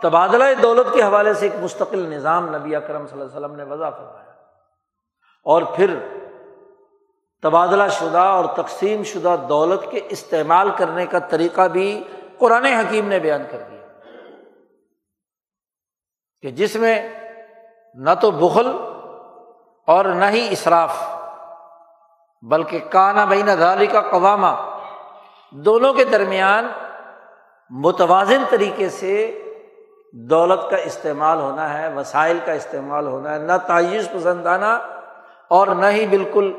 تبادلہ دولت کے حوالے سے ایک مستقل نظام نبی اکرم صلی اللہ علیہ وسلم نے وضع فرمایا۔ اور پھر تبادلہ شدہ اور تقسیم شدہ دولت کے استعمال کرنے کا طریقہ بھی قرآن حکیم نے بیان کر دیا۔ کہ جس میں نہ تو بخل اور نہ ہی اصراف بلکہ کانا بین دالی کا قوامہ دونوں کے درمیان متوازن طریقے سے دولت کا استعمال ہونا ہے، وسائل کا استعمال ہونا ہے، نہ تعیش پسندانہ اور نہ ہی بالکل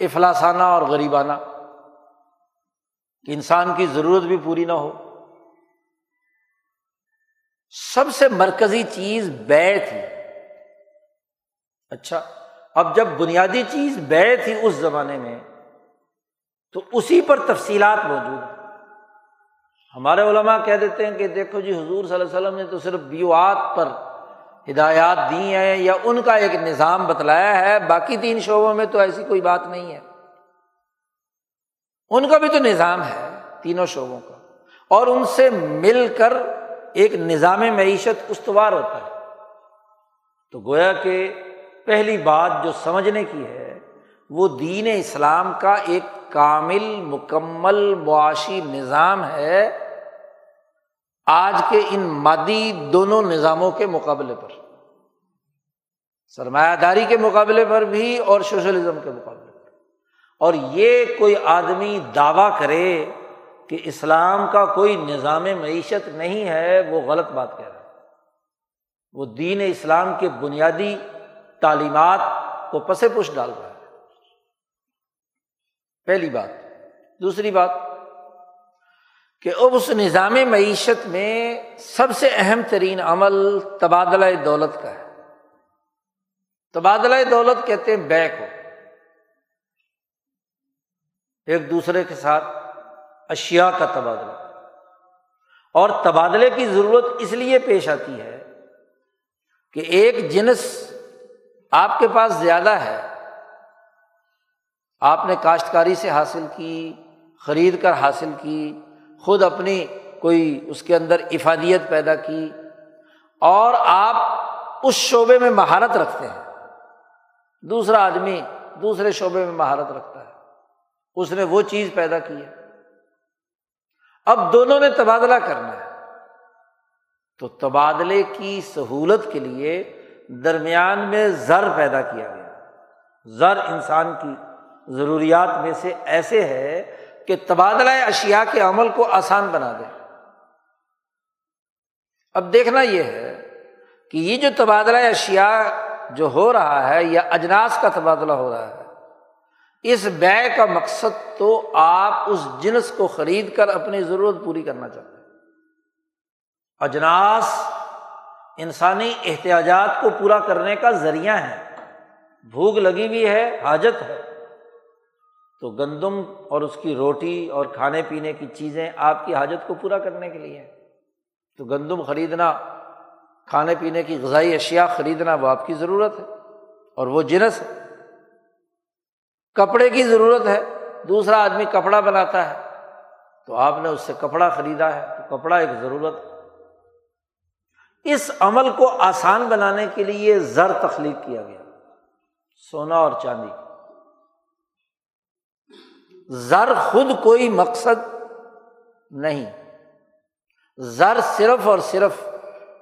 افلاسانہ اور غریبانہ، کہ انسان کی ضرورت بھی پوری نہ ہو۔ سب سے مرکزی چیز بے تھی۔ اچھا اب جب بنیادی چیز بے تھی اس زمانے میں، تو اسی پر تفصیلات موجود ہیں۔ ہمارے علماء کہہ دیتے ہیں کہ دیکھو جی حضور صلی اللہ علیہ وسلم نے تو صرف بیوات پر ہدایات دی ہیں یا ان کا ایک نظام بتلایا ہے، باقی تین شعبوں میں تو ایسی کوئی بات نہیں ہے۔ ان کا بھی تو نظام ہے، تینوں شعبوں کا۔ اور ان سے مل کر ایک نظام معیشت استوار ہوتا ہے۔ تو گویا کہ پہلی بات جو سمجھنے کی ہے، وہ دین اسلام کا ایک کامل، مکمل، معاشی نظام ہے۔ آج کے ان مادی دونوں نظاموں کے مقابلے پر۔ سرمایہ داری کے مقابلے پر بھی اور سوشلزم کے مقابلے پر۔ اور یہ کوئی آدمی دعویٰ کرے کہ اسلام کا کوئی نظام معیشت نہیں ہے، وہ غلط بات کہہ رہا ہے۔ وہ دین اسلام کے بنیادی تعلیمات کو پس پش ڈال رہا ہے۔ پہلی بات۔ دوسری بات۔ کہ اب اس نظام معیشت میں سب سے اہم ترین عمل تبادلہ دولت کا ہے۔ تبادلہ دولت کہتے ہیں بیک ہو ایک دوسرے کے ساتھ اشیا کا تبادلہ۔ اور تبادلے کی ضرورت اس لیے پیش آتی ہے کہ ایک جنس آپ کے پاس زیادہ ہے۔ آپ نے کاشتکاری سے حاصل کی، خرید کر حاصل کی خود اپنی کوئی اس کے اندر افادیت پیدا کی اور آپ اس شعبے میں مہارت رکھتے ہیں۔ دوسرا آدمی دوسرے شعبے میں مہارت رکھتا ہے۔ اس نے وہ چیز پیدا کی ہے۔ اب دونوں نے تبادلہ کرنا ہے۔ تو تبادلے کی سہولت کے لیے درمیان میں زر پیدا کیا گیا۔ زر انسان کی ضروریات میں سے ایسے ہے کہ تبادلہ اشیا کے عمل کو آسان بنا دے۔ اب دیکھنا یہ ہے کہ یہ جو تبادلہ اشیا جو ہو رہا ہے یا اجناس کا تبادلہ ہو رہا ہے، اس بے کا مقصد تو آپ اس جنس کو خرید کر اپنی ضرورت پوری کرنا چاہتے ہیں۔ اجناس انسانی احتیاجات کو پورا کرنے کا ذریعہ ہے بھوک لگی ہوئی ہے، حاجت ہے۔ تو گندم اور اس کی روٹی اور کھانے پینے کی چیزیں آپ کی حاجت کو پورا کرنے کے لیے تو گندم خریدنا، کھانے پینے کی غذائی اشیا خریدنا وہ آپ کی ضرورت ہے اور وہ جنس ہے۔ کپڑے کی ضرورت ہے، دوسرا آدمی کپڑا بناتا ہے تو آپ نے اس سے کپڑا خریدا ہے۔ تو کپڑا ایک ضرورت ہے۔ اس عمل کو آسان بنانے کے لیے زر تخلیق کیا گیا، سونا اور چاندی۔ زر خود کوئی مقصد نہیں۔ زر صرف اور صرف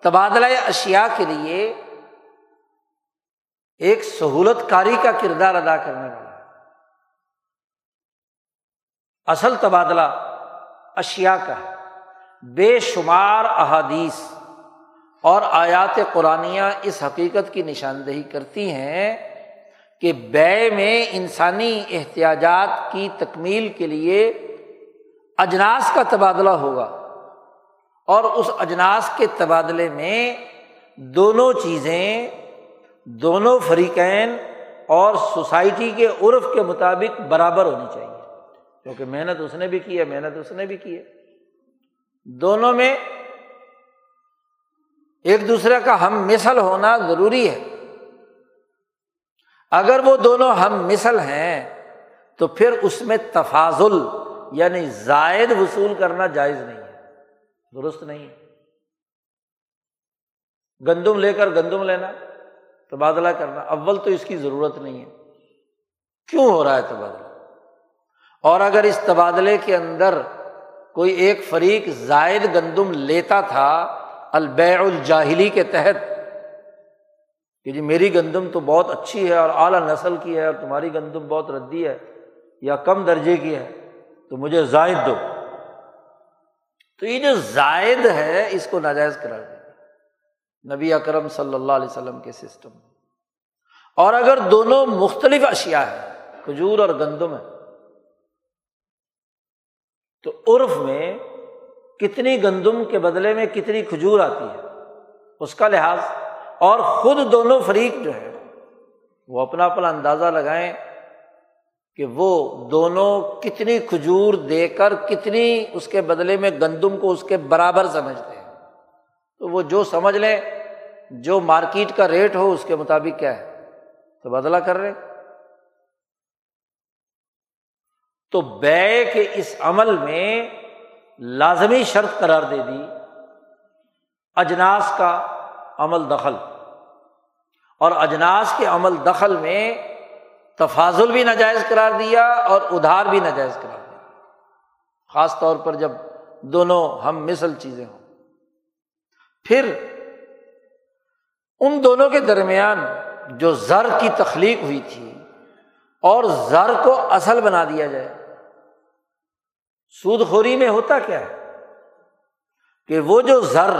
تبادلہ اشیا کے لیے ایک سہولت کاری کا کردار ادا کرنے والا۔ اصل تبادلہ اشیا کا ہے۔ بے شمار احادیث اور آیات قرآن اس حقیقت کی نشاندہی کرتی ہیں کہ بے میں انسانی احتیاجات کی تکمیل کے لیے اجناس کا تبادلہ ہوگا اور اس اجناس کے تبادلے میں دونوں چیزیں، دونوں فریقین اور سوسائٹی کے عرف کے مطابق برابر ہونی چاہیے۔ کیونکہ محنت اس نے بھی کی ہے، محنت اس نے بھی کی ہے۔ دونوں میں ایک دوسرے کا ہم مثل ہونا ضروری ہے۔ اگر وہ دونوں ہم مثل ہیں، تو پھر اس میں تفاضل یعنی زائد وصول کرنا جائز نہیں ہے، درست نہیں ہے۔ گندم لے کر گندم لینا، تبادلہ کرنا، اول تو اس کی ضرورت نہیں ہے۔ کیوں ہو رہا ہے تبادلہ؟ اور اگر اس تبادلے کے اندر کوئی ایک فریق زائد گندم لیتا تھا، البیع الجاہلی کے تحت کہ جی میری گندم تو بہت اچھی ہے اور اعلیٰ نسل کی ہے اور تمہاری گندم بہت ردی ہے یا کم درجے کی ہے، تو مجھے زائد دو۔ تو یہ جو زائد ہے، اس کو ناجائز کرا دیا۔ نبی اکرم صلی اللہ علیہ وسلم کے سسٹم اور اگر دونوں مختلف اشیا ہے کھجور اور گندم ہے تو عرف میں کتنی گندم کے بدلے میں کتنی کھجور آتی ہے؟ اس کا لحاظ اور خود دونوں فریق جو ہے وہ اپنا اپنا اندازہ لگائیں کہ وہ دونوں کتنی کھجور دے کر کتنی اس کے بدلے میں گندم کو اس کے برابر سمجھتے ہیں۔ تو وہ جو سمجھ لیں، جو مارکیٹ کا ریٹ ہو، اس کے مطابق کیا ہے؟ تو بدلا کر رہے تو بے کے اس عمل میں لازمی شرط قرار دے دی، اجناس کا عمل دخل۔ اور اجناس کے عمل دخل میں تفاضل بھی ناجائز قرار دیا اور ادھار بھی ناجائز قرار دیا۔ خاص طور پر جب دونوں ہم مثل چیزیں ہوں۔ پھر ان دونوں کے درمیان جو زر کی تخلیق ہوئی تھی اور زر کو اصل بنا دیا جائے سود خوری میں ہوتا کیا ہے؟ کہ وہ جو زر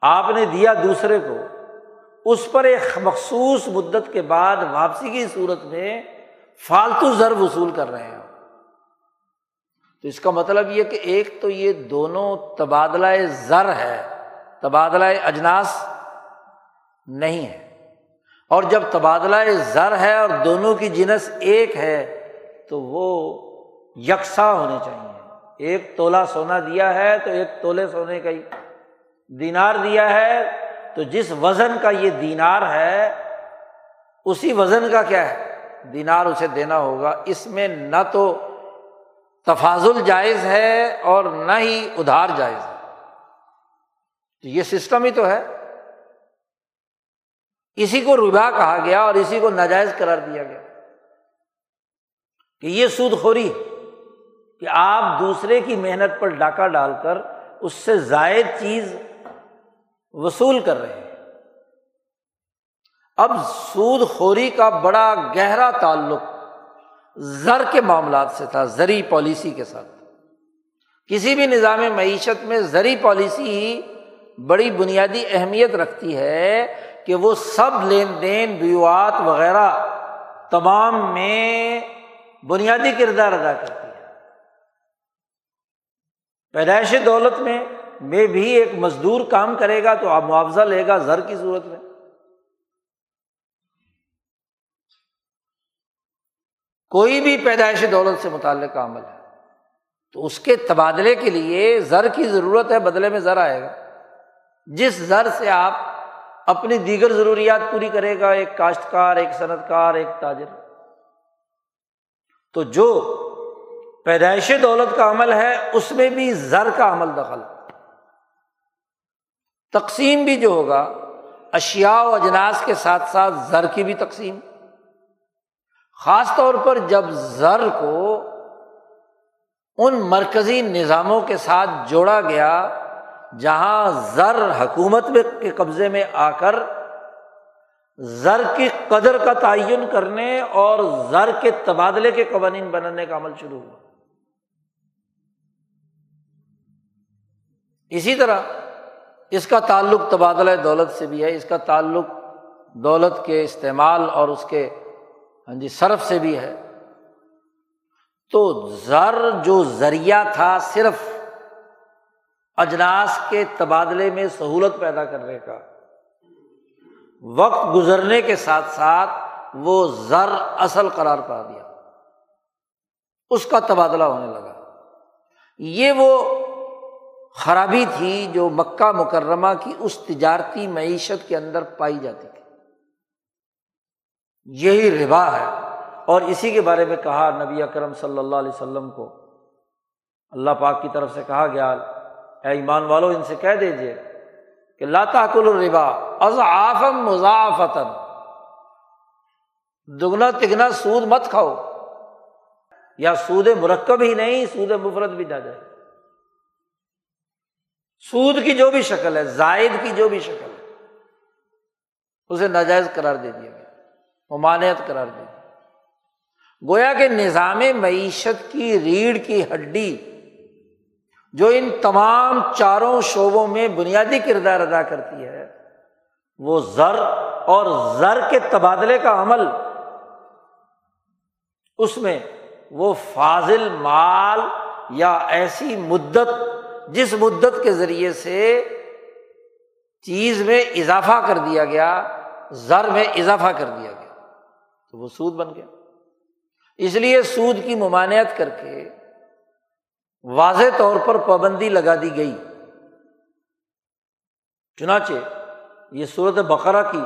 آپ نے دیا دوسرے کو اس پر ایک مخصوص مدت کے بعد واپسی کی صورت میں فالتو زر وصول کر رہے ہیں تو اس کا مطلب یہ کہ ایک تو یہ دونوں تبادلہ زر ہے تبادلہ اجناس نہیں ہے۔ اور جب تبادلہ زر ہے اور دونوں کی جنس ایک ہے، تو وہ یکساں ہونے چاہیے۔ ایک تولا سونا دیا ہے تو ایک تولے سونے کا ہی۔ دینار دیا ہے تو جس وزن کا یہ دینار ہے، اسی وزن کا کیا ہے؟ دینار اسے دینا ہوگا۔ اس میں نہ تو تفاضل جائز ہے اور نہ ہی ادھار جائز ہے۔ تو یہ سسٹم ہی تو ہے۔ اسی کو ربا کہا گیا اور اسی کو ناجائز قرار دیا گیا۔ کہ یہ سود خوری کہ آپ دوسرے کی محنت پر ڈاکہ ڈال کر اس سے زائد چیز وصول کر رہے ہیں۔ اب سود خوری کا بڑا گہرا تعلق زر کے معاملات سے تھا، زری پالیسی کے ساتھ۔ کسی بھی نظام معیشت میں زری پالیسی ہی بڑی بنیادی اہمیت رکھتی ہے کہ وہ سب لین دین، بیوات وغیرہ تمام میں بنیادی کردار ادا کرتی ہے۔ پیدائش دولت میں میں بھی ایک مزدور کام کرے گا تو آپ معاوضہ لے گا زر کی صورت میں۔ کوئی بھی پیدائش دولت سے متعلق عمل ہے، تو اس کے تبادلے کے لیے زر کی ضرورت ہے، بدلے میں زر آئے گا۔ جس زر سے آپ اپنی دیگر ضروریات پوری کرے گا، ایک کاشتکار، ایک صنعت کار ایک تاجر۔ تو جو پیدائش دولت کا عمل ہے، اس میں بھی زر کا عمل دخل۔ تقسیم بھی جو ہوگا اشیا و اجناس کے ساتھ ساتھ زر کی بھی تقسیم۔ خاص طور پر جب زر کو ان مرکزی نظاموں کے ساتھ جوڑا گیا، جہاں زر حکومت میں کے قبضے میں آ کر زر کی قدر کا تعین کرنے اور زر کے تبادلے کے قوانین بنانے کا عمل شروع ہوا۔ اسی طرح اس کا تعلق تبادلہ دولت سے بھی ہے، اس کا تعلق دولت کے استعمال اور اس کے ہاں جی صرف سے بھی ہے۔ تو زر جو ذریعہ تھا صرف اجناس کے تبادلے میں سہولت پیدا کرنے کا، وقت گزرنے کے ساتھ ساتھ وہ زر اصل قرار پا دیا۔ اس کا تبادلہ ہونے لگا۔ یہ وہ خرابی تھی جو مکہ مکرمہ کی اس تجارتی معیشت کے اندر پائی جاتی تھی۔ یہی ربا ہے۔ اور اسی کے بارے میں کہا نبی اکرم صلی اللہ علیہ وسلم کو۔ اللہ پاک کی طرف سے کہا گیا، اے ایمان والو، ان سے کہہ دیجیے کہ لاتا کل الربا از آفم دگنا تگنا سود مت کھاؤ۔ یا سود مرکب ہی نہیں، سود مفرت بھی نہ جائے۔ سود کی جو بھی شکل ہے، زائد کی جو بھی شکل ہے، اسے ناجائز قرار دے دیا گیا، ممانعت قرار دے دیا گویا کہ نظام معیشت کی ریڑھ کی ہڈی، جو ان تمام چاروں شعبوں میں بنیادی کردار ادا کرتی ہے، وہ زر اور زر کے تبادلے کا عمل، اس میں وہ فاضل مال یا ایسی مدت جس مدت کے ذریعے سے چیز میں اضافہ کر دیا گیا، زر میں اضافہ کر دیا گیا، تو وہ سود بن گیا۔ اس لیے سود کی ممانعت کر کے واضح طور پر پابندی لگا دی گئی۔ چنانچہ یہ صورت بقرہ کی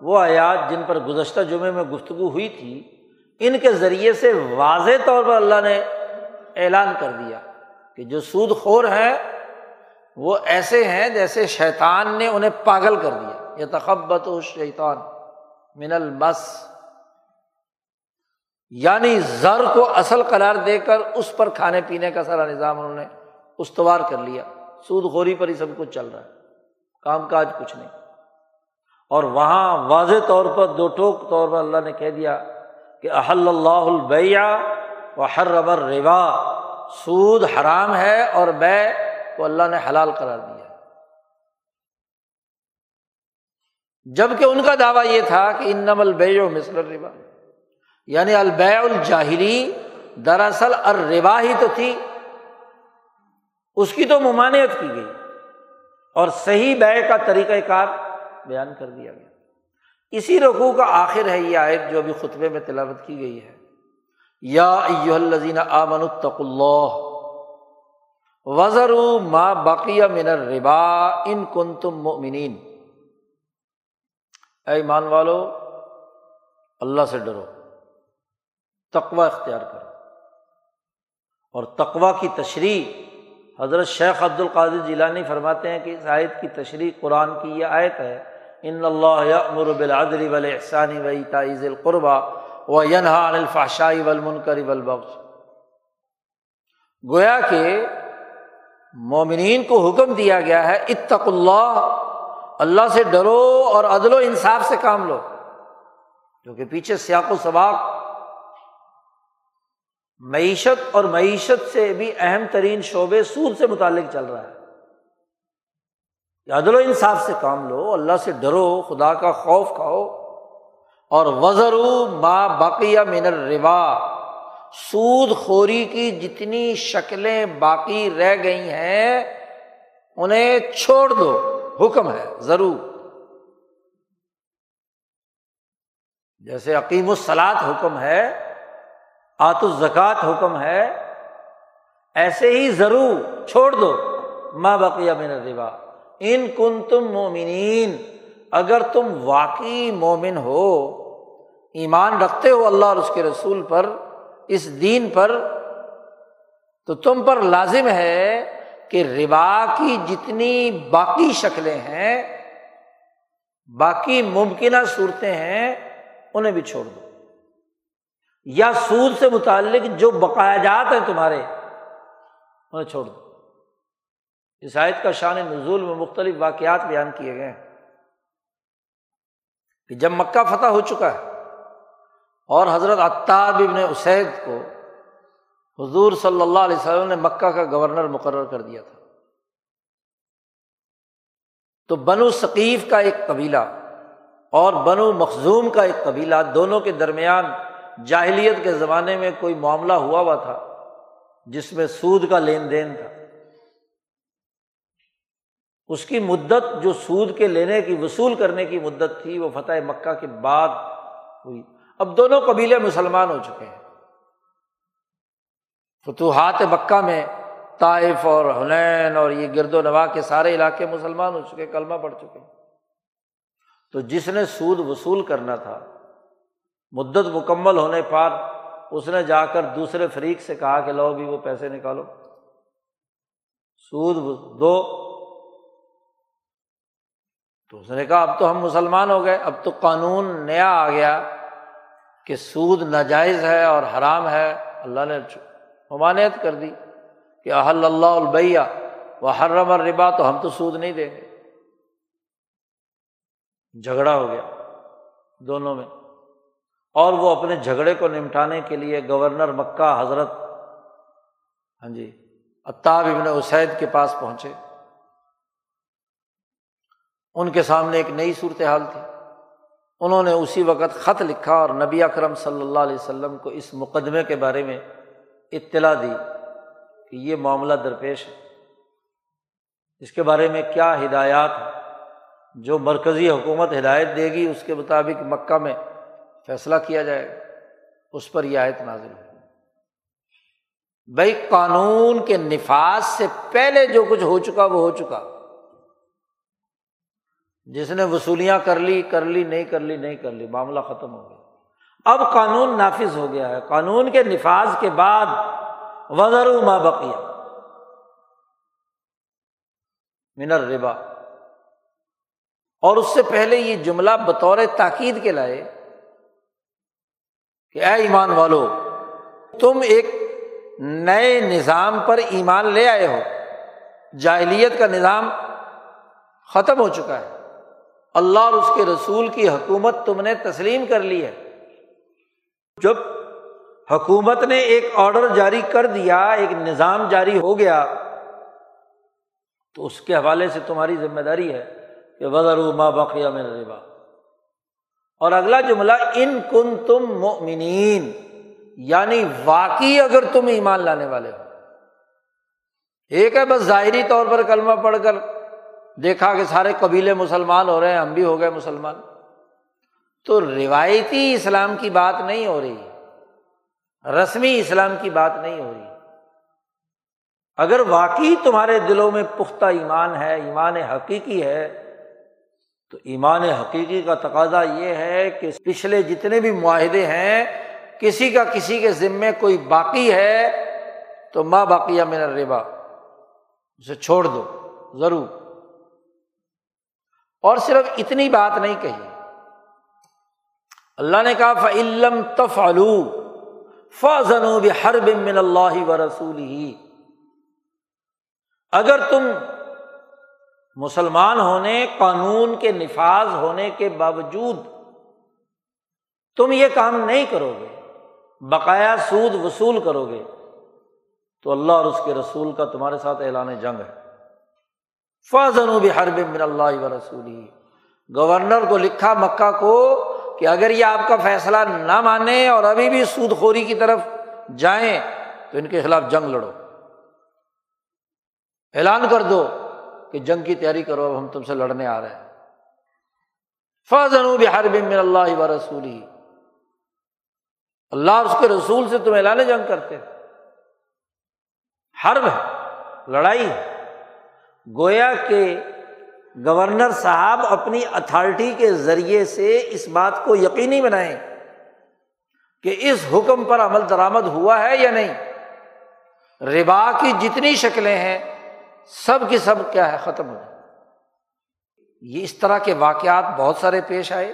وہ آیات جن پر گزشتہ جمعے میں گفتگو ہوئی تھی، ان کے ذریعے سے واضح طور پر اللہ نے اعلان کر دیا۔ کہ جو سود خور ہیں وہ ایسے ہیں جیسے شیطان نے انہیں پاگل کر دیا۔ یہ تخبت و شیطان من المس یعنی زر کو اصل قرار دے کر اس پر کھانے پینے کا سارا نظام انہوں نے استوار کر لیا۔ سود خوری پر ہی سب کچھ چل رہا ہے۔ کام کاج کچھ نہیں۔ اور وہاں واضح طور پر، دو ٹوک طور پر اللہ نے کہہ دیا کہ احل اللہ البیا و ہر ربر سود حرام ہے اور بے کو اللہ نے حلال قرار دیا۔ جبکہ ان کا دعویٰ یہ تھا کہ ان نم البے و مصر روا یعنی البے الجاہری دراصل الروا ہی تو تھی۔ اس کی تو ممانعت کی گئی۔ اور صحیح بے کا طریقۂ کار بیان کر دیا گیا۔ اسی رقو کا آخر ہے یہ آیت جو ابھی خطبے میں تلاوت کی گئی ہے۔ یا الزین آمن التق اللہ وزر ماں باقیہ من ربا ان کن تم مومنین اے ایمان والو، اللہ سے ڈرو تقوا اختیار کرو۔ اور تقوا کی تشریح، حضرت شیخ عبد القادر جیلانی فرماتے ہیں کہ اس آیت کی تشریح قرآن کی یہ آیت ہے، ان اللہ امر بالعدل والاحسان و تعیز القربہ و ینہا عن الفحشائی والمنکر والبغض گویا کہ مومنین کو حکم دیا گیا ہے اتق اللہ اللہ سے ڈرو اور عدل و انصاف سے کام لو۔ کیونکہ پیچھے سیاق و سباق معیشت اور معیشت سے بھی اہم ترین شعبے سود سے متعلق چل رہا ہے۔ عدل و انصاف سے کام لو، اللہ سے ڈرو، خدا کا خوف کھاؤ۔ اور وزر ماں باقیہ من الروا سود خوری کی جتنی شکلیں باقی رہ گئی ہیں، انہیں چھوڑ دو، حکم ہے، ضرور۔ جیسے عقیم الصلاط حکم ہے آت الزکات حکم ہے، ایسے ہی ضرور چھوڑ دو۔ ماں بقیہ من الروا ان کن تم مومنین اگر تم واقعی مومن ہو ایمان رکھتے ہو اللہ اور اس کے رسول پر، اس دین پر، تو تم پر لازم ہے کہ ربا کی جتنی باقی شکلیں ہیں، باقی ممکنہ صورتیں ہیں، انہیں بھی چھوڑ دو۔ یا سود سے متعلق جو بقایا جات ہیں تمہارے، انہیں چھوڑ دو۔ عیسائیت کا شان نزول میں مختلف واقعات بیان کیے گئے ہیں کہ جب مکہ فتح ہو چکا ہے اور حضرت اطاب ابن اسید کو حضور صلی اللہ علیہ وسلم نے مکہ کا گورنر مقرر کر دیا تھا۔ تو بنو ثقیف کا ایک قبیلہ اور بنو مخزوم کا ایک قبیلہ دونوں کے درمیان جاہلیت کے زمانے میں کوئی معاملہ ہوا ہوا تھا جس میں سود کا لین دین تھا۔ اس کی مدت جو سود کے لینے کی وصول کرنے کی مدت تھی وہ فتح مکہ کے بعد ہوئی۔ اب دونوں قبیلے مسلمان ہو چکے ہیں۔ فتوحات مکہ میں طائف اور حنین اور یہ گرد و نواح کے سارے علاقے مسلمان ہو چکے، کلمہ پڑ چکے۔ تو جس نے سود وصول کرنا تھا، مدت مکمل ہونے پر اس نے جا کر دوسرے فریق سے کہا کہ لو بھی وہ پیسے نکالو۔ سود دو۔ تو اس نے کہا، اب تو ہم مسلمان ہو گئے، اب تو قانون نیا آ گیا۔ کہ سود ناجائز ہے اور حرام ہے، اللہ نے ممانعت کر دی کہ احل اللہ البیہ وہ حرم الربا، تو ہم تو سود نہیں دیں گے۔ جھگڑا ہو گیا دونوں میں۔ اور وہ اپنے جھگڑے کو نمٹانے کے لیے گورنر مکہ حضرت ہاں جی اتاب ابن اسید کے پاس پہنچے۔ ان کے سامنے ایک نئی صورت حال تھی۔ انہوں نے اسی وقت خط لکھا اور نبی اکرم صلی اللہ علیہ وسلم کو اس مقدمے کے بارے میں اطلاع دی کہ یہ معاملہ درپیش ہے۔ اس کے بارے میں کیا ہدایات جو مرکزی حکومت ہدایت دے گی، اس کے مطابق مکہ میں فیصلہ کیا جائے گا۔ اس پر یہ آیت نازل ہو بھائی قانون کے نفاذ سے پہلے جو کچھ ہو چکا، وہ ہو چکا۔ جس نے وصولیاں کر لی کر لی، نہیں کر لی، نہیں کر لی، معاملہ ختم ہو گیا۔ اب قانون نافذ ہو گیا ہے۔ قانون کے نفاذ کے بعد وزر ما بقیہ منر ربا اور اس سے پہلے یہ جملہ بطور تاکید کے لائے کہ اے ایمان والو، تم ایک نئے نظام پر ایمان لے آئے ہو۔ جاہلیت کا نظام ختم ہو چکا ہے۔ اللہ اور اس کے رسول کی حکومت تم نے تسلیم کر لی ہے۔ جب حکومت نے ایک آڈر جاری کر دیا، ایک نظام جاری ہو گیا، تو اس کے حوالے سے تمہاری ذمہ داری ہے کہ وزر ما بقیہ میں ربا اور اگلا جملہ ان کن تم مومنین یعنی واقعی اگر تم ایمان لانے والے ہو۔ ایک ہے بس ظاہری طور پر کلمہ پڑھ کر دیکھا کہ سارے قبیلے مسلمان ہو رہے ہیں، ہم بھی ہو گئے مسلمان۔ تو روایتی اسلام کی بات نہیں ہو رہی، رسمی اسلام کی بات نہیں ہو رہی۔ اگر واقعی تمہارے دلوں میں پختہ ایمان ہے، ایمان حقیقی ہے، تو ایمان حقیقی کا تقاضا یہ ہے کہ پچھلے جتنے بھی معاہدے ہیں، کسی کا کسی کے ذمے کوئی باقی ہے، تو ماں باقی یا میرا ریبا اسے چھوڑ دو، ضرور۔ اور صرف اتنی بات نہیں کہی۔ اللہ نے کہا فعلم تفعلو فضن ہر بن اللہ و رسول ہی اگر تم مسلمان ہونے، قانون کے نفاذ ہونے کے باوجود تم یہ کام نہیں کرو گے بقایا سود وصول کرو گے تو اللہ اور اس کے رسول کا تمہارے ساتھ اعلان جنگ ہے۔ فضن و حرب من اللہ و رسول گورنر کو لکھا مکہ کو کہ اگر یہ آپ کا فیصلہ نہ مانے اور ابھی بھی سود خوری کی طرف جائیں تو ان کے خلاف جنگ لڑو۔ اعلان کر دو کہ جنگ کی تیاری کرو، اب ہم تم سے لڑنے آ رہے ہیں۔ فضن ہر بن اللہ و رسول اللہ اس کے رسول سے تم اعلان جنگ کرتے۔ حرب ہے، لڑائی گویا کہ گورنر صاحب اپنی اتھارٹی کے ذریعے سے اس بات کو یقینی بنائیں کہ اس حکم پر عمل درآمد ہوا ہے یا نہیں۔ ربا کی جتنی شکلیں ہیں، سب کی سب کیا ہے، ختم ہو یہ اس طرح کے واقعات بہت سارے پیش آئے۔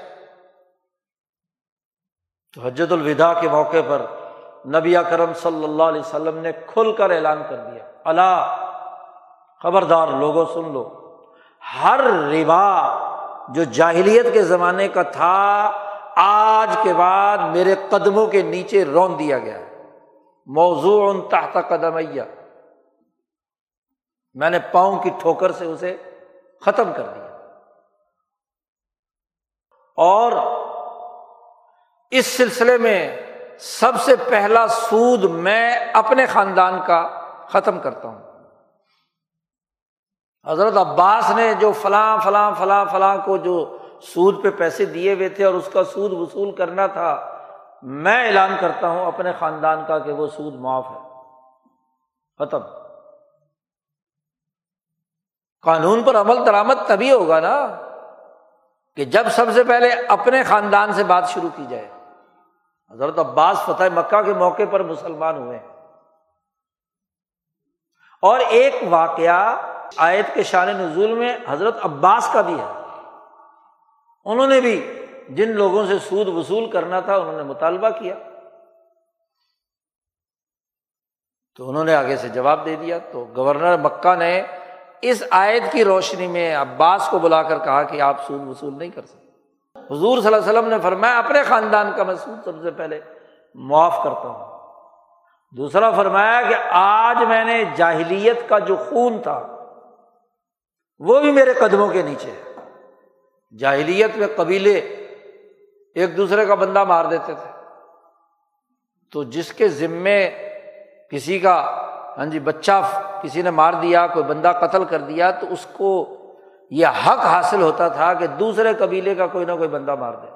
تو حجت الوداع کے موقع پر نبی کرم صلی اللہ علیہ وسلم نے کھل کر اعلان کر دیا۔ اللہ خبردار، لوگوں سن لو۔ ہر ربا جو جاہلیت کے زمانے کا تھا، آج کے بعد میرے قدموں کے نیچے رون دیا گیا۔ موضوع ان تحت قدمیا میں نے پاؤں کی ٹھوکر سے اسے ختم کر دیا۔ اور اس سلسلے میں سب سے پہلا سود میں اپنے خاندان کا ختم کرتا ہوں۔ حضرت عباس نے جو فلاں فلاں فلاں فلاں کو جو سود پہ پیسے دیے ہوئے تھے اور اس کا سود وصول کرنا تھا، میں اعلان کرتا ہوں اپنے خاندان کا کہ وہ سود معاف ہے۔ ختم۔ قانون پر عمل درآمد تبھی ہوگا نا کہ جب سب سے پہلے اپنے خاندان سے بات شروع کی جائے۔ حضرت عباس فتح مکہ کے موقع پر مسلمان ہوئے۔ ہیں اور ایک واقعہ آیت کے شان نزول میں حضرت عباس کا بھی ہے۔ انہوں نے بھی جن لوگوں سے سود وصول کرنا تھا، انہوں نے مطالبہ کیا۔ تو انہوں نے آگے سے جواب دے دیا۔ تو گورنر مکہ نے اس آیت کی روشنی میں عباس کو بلا کر کہا کہ آپ سود وصول نہیں کر سکتے۔ حضور صلی اللہ علیہ وسلم نے فرمایا، اپنے خاندان کا میں سود سب سے پہلے معاف کرتا ہوں۔ دوسرا فرمایا کہ آج میں نے جاہلیت کا جو خون تھا وہ بھی میرے قدموں کے نیچے ہے۔ جاہلیت میں قبیلے ایک دوسرے کا بندہ مار دیتے تھے۔ تو جس کے ذمے کسی کا ہاں جی بچہ کسی نے مار دیا، کوئی بندہ قتل کر دیا، تو اس کو یہ حق حاصل ہوتا تھا کہ دوسرے قبیلے کا کوئی نہ کوئی بندہ مار دے۔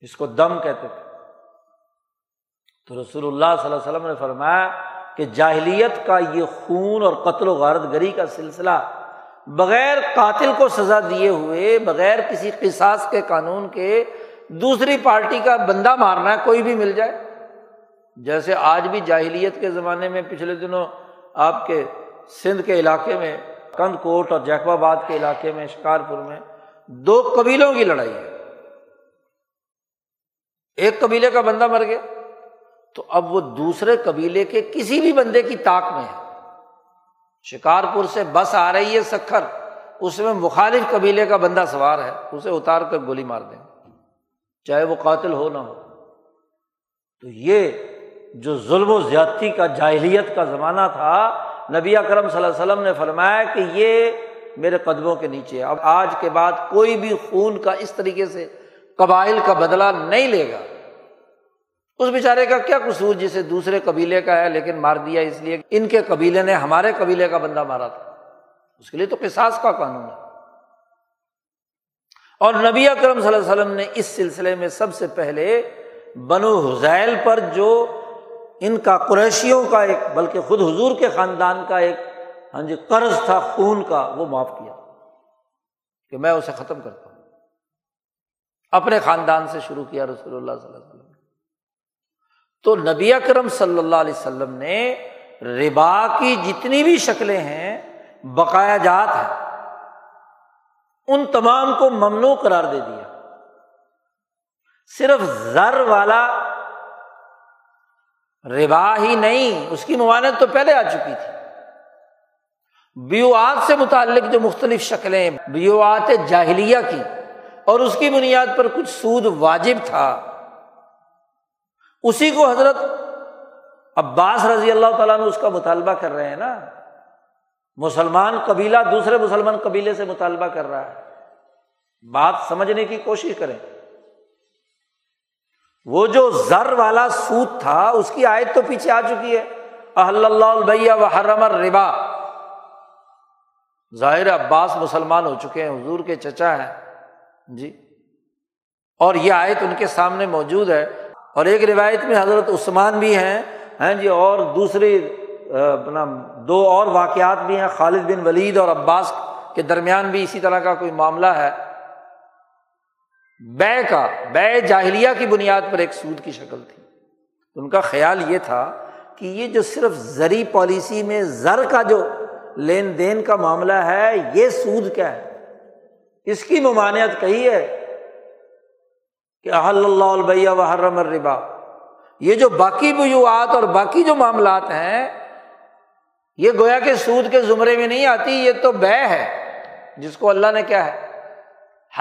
اس کو دم کہتے تھے۔ تو رسول اللہ صلی اللہ علیہ وسلم نے فرمایا کہ جاہلیت کا یہ خون اور قتل و غارت گری کا سلسلہ بغیر قاتل کو سزا دیے ہوئے، بغیر کسی قصاص کے قانون کے دوسری پارٹی کا بندہ مارنا ہے کوئی بھی مل جائے۔ جیسے آج بھی جاہلیت کے زمانے میں پچھلے دنوں آپ کے سندھ کے علاقے میں، کند کوٹ اور جیکو آباد کے علاقے میں، شکارپور میں دو قبیلوں کی لڑائی ہے۔ ایک قبیلے کا بندہ مر گیا۔ تو اب وہ دوسرے قبیلے کے کسی بھی بندے کی طاق میں ہے۔ شکارپور سے بس آ رہی ہے سکھر، اس میں مخالف قبیلے کا بندہ سوار ہے، اسے اتار کر گولی مار دیں۔ چاہے وہ قاتل ہو نہ ہو۔ تو یہ جو ظلم و زیادتی کا جاہلیت کا زمانہ تھا، نبی اکرم صلی اللہ علیہ وسلم نے فرمایا کہ یہ میرے قدموں کے نیچے اب آج کے بعد کوئی بھی خون کا اس طریقے سے قبائل کا بدلا نہیں لے گا۔ اس بیچارے کا کیا قصور جسے دوسرے قبیلے کا ہے لیکن مار دیا اس لیے ان کے قبیلے نے ہمارے قبیلے کا بندہ مارا تھا۔ اس کے لیے تو قصاص کا قانون ہے۔ اور نبی اکرم صلی اللہ علیہ وسلم نے اس سلسلے میں سب سے پہلے بنو حزیل پر جو ان کا قریشیوں کا ایک، بلکہ خود حضور کے خاندان کا ایک ہاں جی قرض تھا، خون کا، وہ معاف کیا۔ کہ میں اسے ختم کرتا ہوں۔ اپنے خاندان سے شروع کیا رسول اللہ صلی اللہ علیہ وسلم۔ تو نبی اکرم صلی اللہ علیہ وسلم نے ربا کی جتنی بھی شکلیں ہیں، بقایا جات ہیں، ان تمام کو ممنوع قرار دے دیا۔ صرف زر والا ربا ہی نہیں، اس کی ممانت تو پہلے آ چکی تھی۔ بیوات سے متعلق جو مختلف شکلیں بیوات جاہلیہ کی، اور اس کی بنیاد پر کچھ سود واجب تھا۔ اسی کو حضرت عباس رضی اللہ تعالیٰ نے اس کا مطالبہ کر رہے ہیں نا۔ مسلمان قبیلہ دوسرے مسلمان قبیلے سے مطالبہ کر رہا ہے۔ بات سمجھنے کی کوشش کریں۔ وہ جو زر والا سوت تھا، اس کی آیت تو پیچھے آ چکی ہے۔ اہل اللہ البیہ و حرم الربا۔ ظاہر عباس مسلمان ہو چکے ہیں، حضور کے چچا ہیں۔ جی۔ اور یہ آیت ان کے سامنے موجود ہے۔ اور ایک روایت میں حضرت عثمان بھی ہیں ہیں جی اور دوسری اپنا دو اور واقعات بھی ہیں، خالد بن ولید اور عباس کے درمیان بھی اسی طرح کا کوئی معاملہ ہے۔ بے کا، بے جاہلیہ کی بنیاد پر ایک سود کی شکل تھی۔ ان کا خیال یہ تھا کہ یہ جو صرف زرعی پالیسی میں زر کا جو لین دین کا معاملہ ہے، یہ سود کیا ہے۔ اس کی ممانعت کہی ہے کہ احل اللہ البیہ و حرم الربا۔ یہ جو باقی بجوات اور باقی جو معاملات ہیں، یہ گویا کے سود کے زمرے میں نہیں آتی، یہ تو بے ہے۔ جس کو اللہ نے کیا ہے،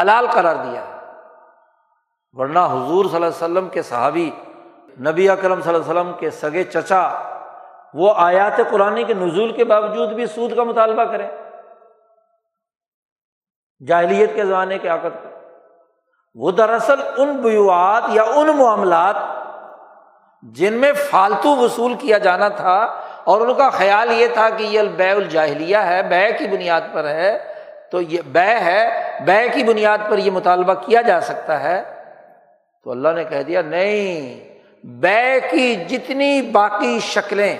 حلال قرار دیا۔ ورنہ حضور صلی اللہ علیہ وسلم کے صحابی، نبی اکرم صلی اللہ علیہ وسلم کے سگے چچا، وہ آیات قرآن کے نزول کے باوجود بھی سود کا مطالبہ کریں۔ جاہلیت کے زمانے کے آکت کا وہ دراصل ان بیوات یا ان معاملات جن میں فالتو وصول کیا جانا تھا اور ان کا خیال یہ تھا کہ یہ البے الجاہلیہ ہے، بے کی بنیاد پر ہے، تو یہ بے ہے، بے کی بنیاد پر یہ مطالبہ کیا جا سکتا ہے؟ تو اللہ نے کہہ دیا، نہیں، بے کی جتنی باقی شکلیں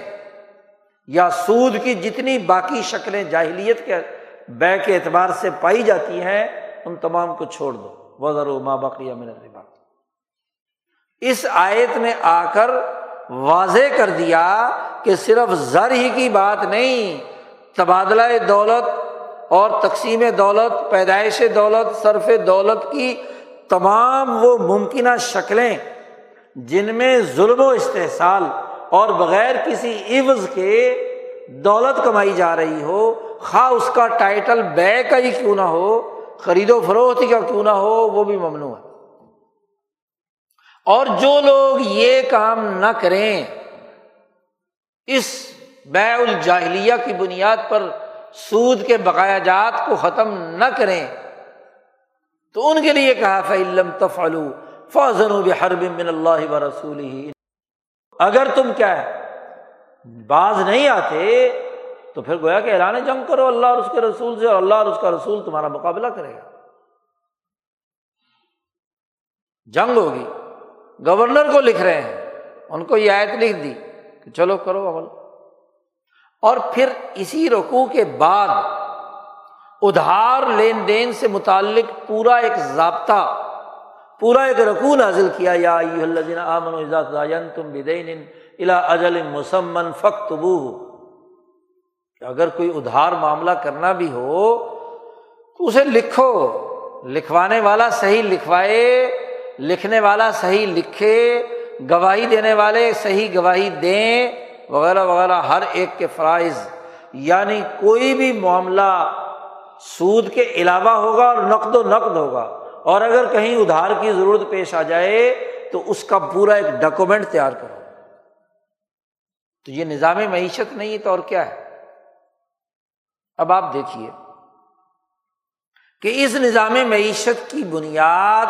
یا سود کی جتنی باقی شکلیں جاہلیت کے بے کے اعتبار سے پائی جاتی ہیں، ان تمام کو چھوڑ دو۔ وزر و ماں من الربا۔ اس آیت نے آ کر واضح کر دیا کہ صرف زر ہی کی بات نہیں، تبادلہ دولت اور تقسیم دولت، پیدائش دولت، صرف دولت کی تمام وہ ممکنہ شکلیں جن میں ظلم و استحصال اور بغیر کسی عوض کے دولت کمائی جا رہی ہو، خواہ اس کا ٹائٹل بے کا ہی کیوں نہ ہو خرید و فروخت کا کیوں نہ ہو، وہ بھی ممنوع ہے۔ اور جو لوگ یہ کام نہ کریں، اس بے الجاہلیہ کی بنیاد پر سود کے بقایا جات کو ختم نہ کریں، تو ان کے لیے کہا فعلم تفلو فوزن و بحرب من اللہ و رسول ہی اگر تم کیا ہے باز نہیں آتے تو پھر گویا کہ اعلان جنگ کرو اللہ اور اس کے رسول سے اور اللہ اور اس کا رسول تمہارا مقابلہ کرے گا۔ جنگ ہوگی۔ گورنر کو لکھ رہے ہیں۔ ان کو یہ آیت لکھ دی کہ چلو کرو عمل۔ اور پھر اسی رقو کے بعد ادھار لین دین سے متعلق پورا ایک ضابطہ، پورا ایک رقو حاصل کیا۔ یا امن تم بدین الا اجل مسمن فخت کہ اگر کوئی ادھار معاملہ کرنا بھی ہو تو اسے لکھو۔ لکھوانے والا صحیح لکھوائے، لکھنے والا صحیح لکھے، گواہی دینے والے صحیح گواہی دیں، وغیرہ وغیرہ۔ ہر ایک کے فرائض۔ یعنی کوئی بھی معاملہ سود کے علاوہ ہوگا اور نقد و نقد ہوگا۔ اور اگر کہیں ادھار کی ضرورت پیش آ جائے تو اس کا پورا ایک ڈاکومنٹ تیار کرو۔ تو یہ نظام معیشت نہیں ہے تو اور کیا ہے؟ اب آپ دیکھیے کہ اس نظام معیشت کی بنیاد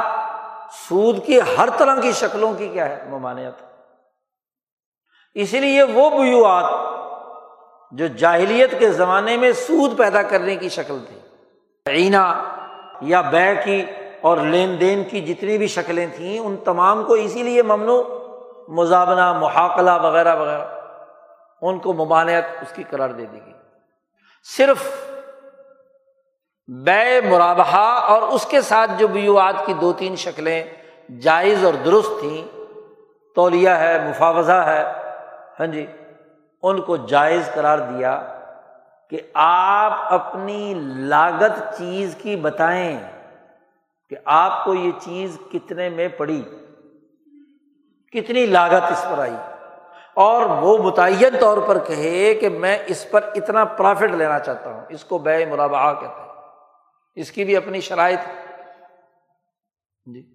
سود کی ہر طرح کی شکلوں کی کیا ہے؟ ممانعت اسی لیے وہ بیوات جو جاہلیت کے زمانے میں سود پیدا کرنے کی شکل تھی، عینا یا بے کی اور لین دین کی جتنی بھی شکلیں تھیں، ان تمام کو اسی لیے ممنوع مزابنہ محاقلہ وغیرہ وغیرہ، ان کو ممانعت اس کی قرار دے دی گئی۔ صرف بے مرابہ اور اس کے ساتھ جو بیوات کی دو تین شکلیں جائز اور درست تھیں، تولیہ ہے، مفاوضہ ہے ہاں جی ان کو جائز قرار دیا کہ آپ اپنی لاگت چیز کی بتائیں کہ آپ کو یہ چیز کتنے میں پڑی، کتنی لاگت اس پر آئی۔ اور وہ متعین طور پر کہے کہ میں اس پر اتنا پرافٹ لینا چاہتا ہوں۔ اس کو بے مرابع کہتے ہیں۔ اس کی بھی اپنی شرائط جی۔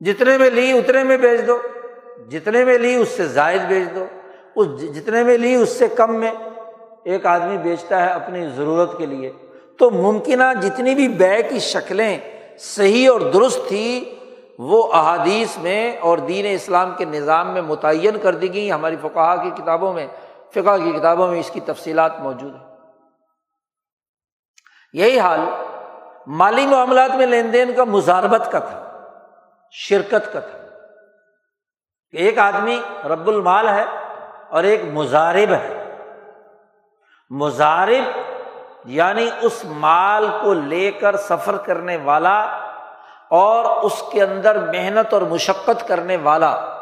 جتنے میں لی اتنے میں بیچ دو۔ جتنے میں لی اس سے زائد بیچ دو۔ اس جتنے میں لی اس سے کم میں ایک آدمی بیچتا ہے اپنی ضرورت کے لیے۔ تو ممکنہ جتنی بھی بے کی شکلیں صحیح اور درست تھی وہ احادیث میں اور دین اسلام کے نظام میں متعین کر دی گئی ہماری فقہ کی کتابوں میں فقہ کی کتابوں میں اس کی تفصیلات موجود ہیں۔ یہی حال مالی معاملات میں لین دین کا مزاربت کا تھا، شرکت کا تھا۔ ایک آدمی رب المال ہے اور ایک مزارب ہے۔ مزارب یعنی اس مال کو لے کر سفر کرنے والا اور اس کے اندر محنت اور مشقت کرنے والا۔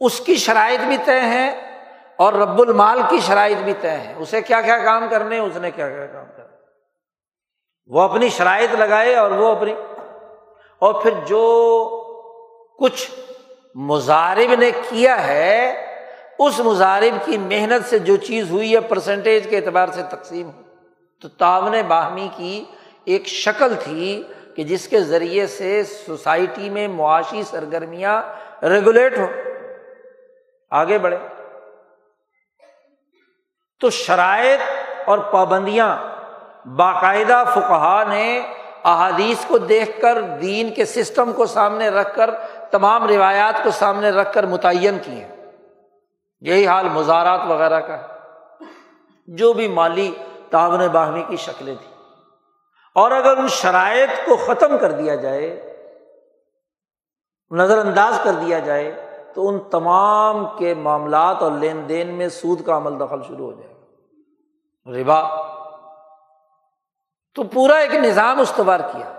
اس کی شرائط بھی طے ہیں اور رب المال کی شرائط بھی طے ہے اسے کیا کیا کام کرنے اس نے کیا کیا کام کرنا وہ اپنی شرائط لگائے اور وہ اپنی۔ اور پھر جو کچھ مزارب نے کیا ہے، اس مزارب کی محنت سے جو چیز ہوئی ہے پرسنٹیج کے اعتبار سے تقسیم ہو۔ تو تعاون باہمی کی ایک شکل تھی کہ جس کے ذریعے سے سوسائٹی میں معاشی سرگرمیاں ریگولیٹ ہو آگے بڑھے تو شرائط اور پابندیاں باقاعدہ فقہ نے احادیث کو دیکھ کر، دین کے سسٹم کو سامنے رکھ کر، تمام روایات کو سامنے رکھ کر متعین کیے۔ یہی حال مزارات وغیرہ کا ہے۔ جو بھی مالی تعاون باہمی کی شکلیں تھیں۔ اور اگر ان شرائط کو ختم کر دیا جائے، نظر انداز کر دیا جائے، تو ان تمام کے معاملات اور لین دین میں سود کا عمل دخل شروع ہو جائے گا۔ ربا۔ تو پورا ایک نظام استوار کیا۔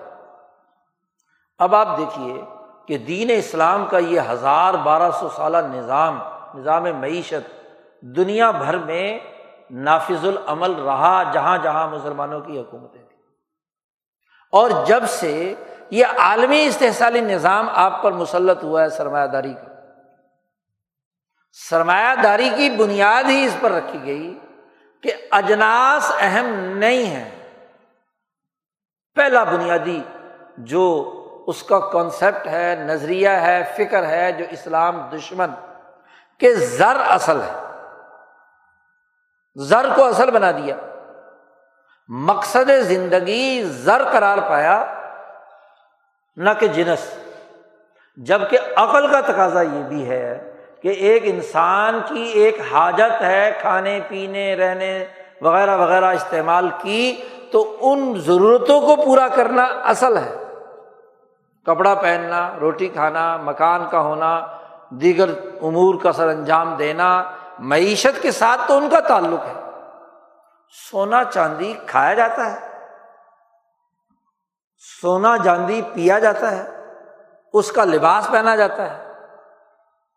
اب آپ دیکھیے کہ دین اسلام کا یہ ہزار بارہ سو سالہ نظام نظام معیشت دنیا بھر میں نافذ العمل رہا جہاں جہاں مسلمانوں کی حکومتیں۔ اور جب سے یہ عالمی استحصالی نظام آپ پر مسلط ہوا ہے، سرمایہ داری کا۔ سرمایہ داری کی بنیاد ہی اس پر رکھی گئی کہ اجناس اہم نہیں ہے پہلا بنیادی جو اس کا کانسیپٹ ہے، نظریہ ہے، فکر ہے، جو اسلام دشمن کہ زر اصل ہے۔ زر کو اصل بنا دیا۔ مقصد زندگی زر قرار پایا، نہ کہ جنس۔ جبکہ عقل کا تقاضا یہ بھی ہے کہ ایک انسان کی ایک حاجت ہے کھانے، پینے، رہنے وغیرہ وغیرہ استعمال کی، تو ان ضرورتوں کو پورا کرنا اصل ہے۔ کپڑا پہننا، روٹی کھانا، مکان کا ہونا، دیگر امور کا سر انجام دینا، معیشت کے ساتھ تو ان کا تعلق ہے۔ سونا چاندی کھایا جاتا ہے۔ سونا چاندی پیا جاتا ہے۔ اس کا لباس پہنا جاتا ہے۔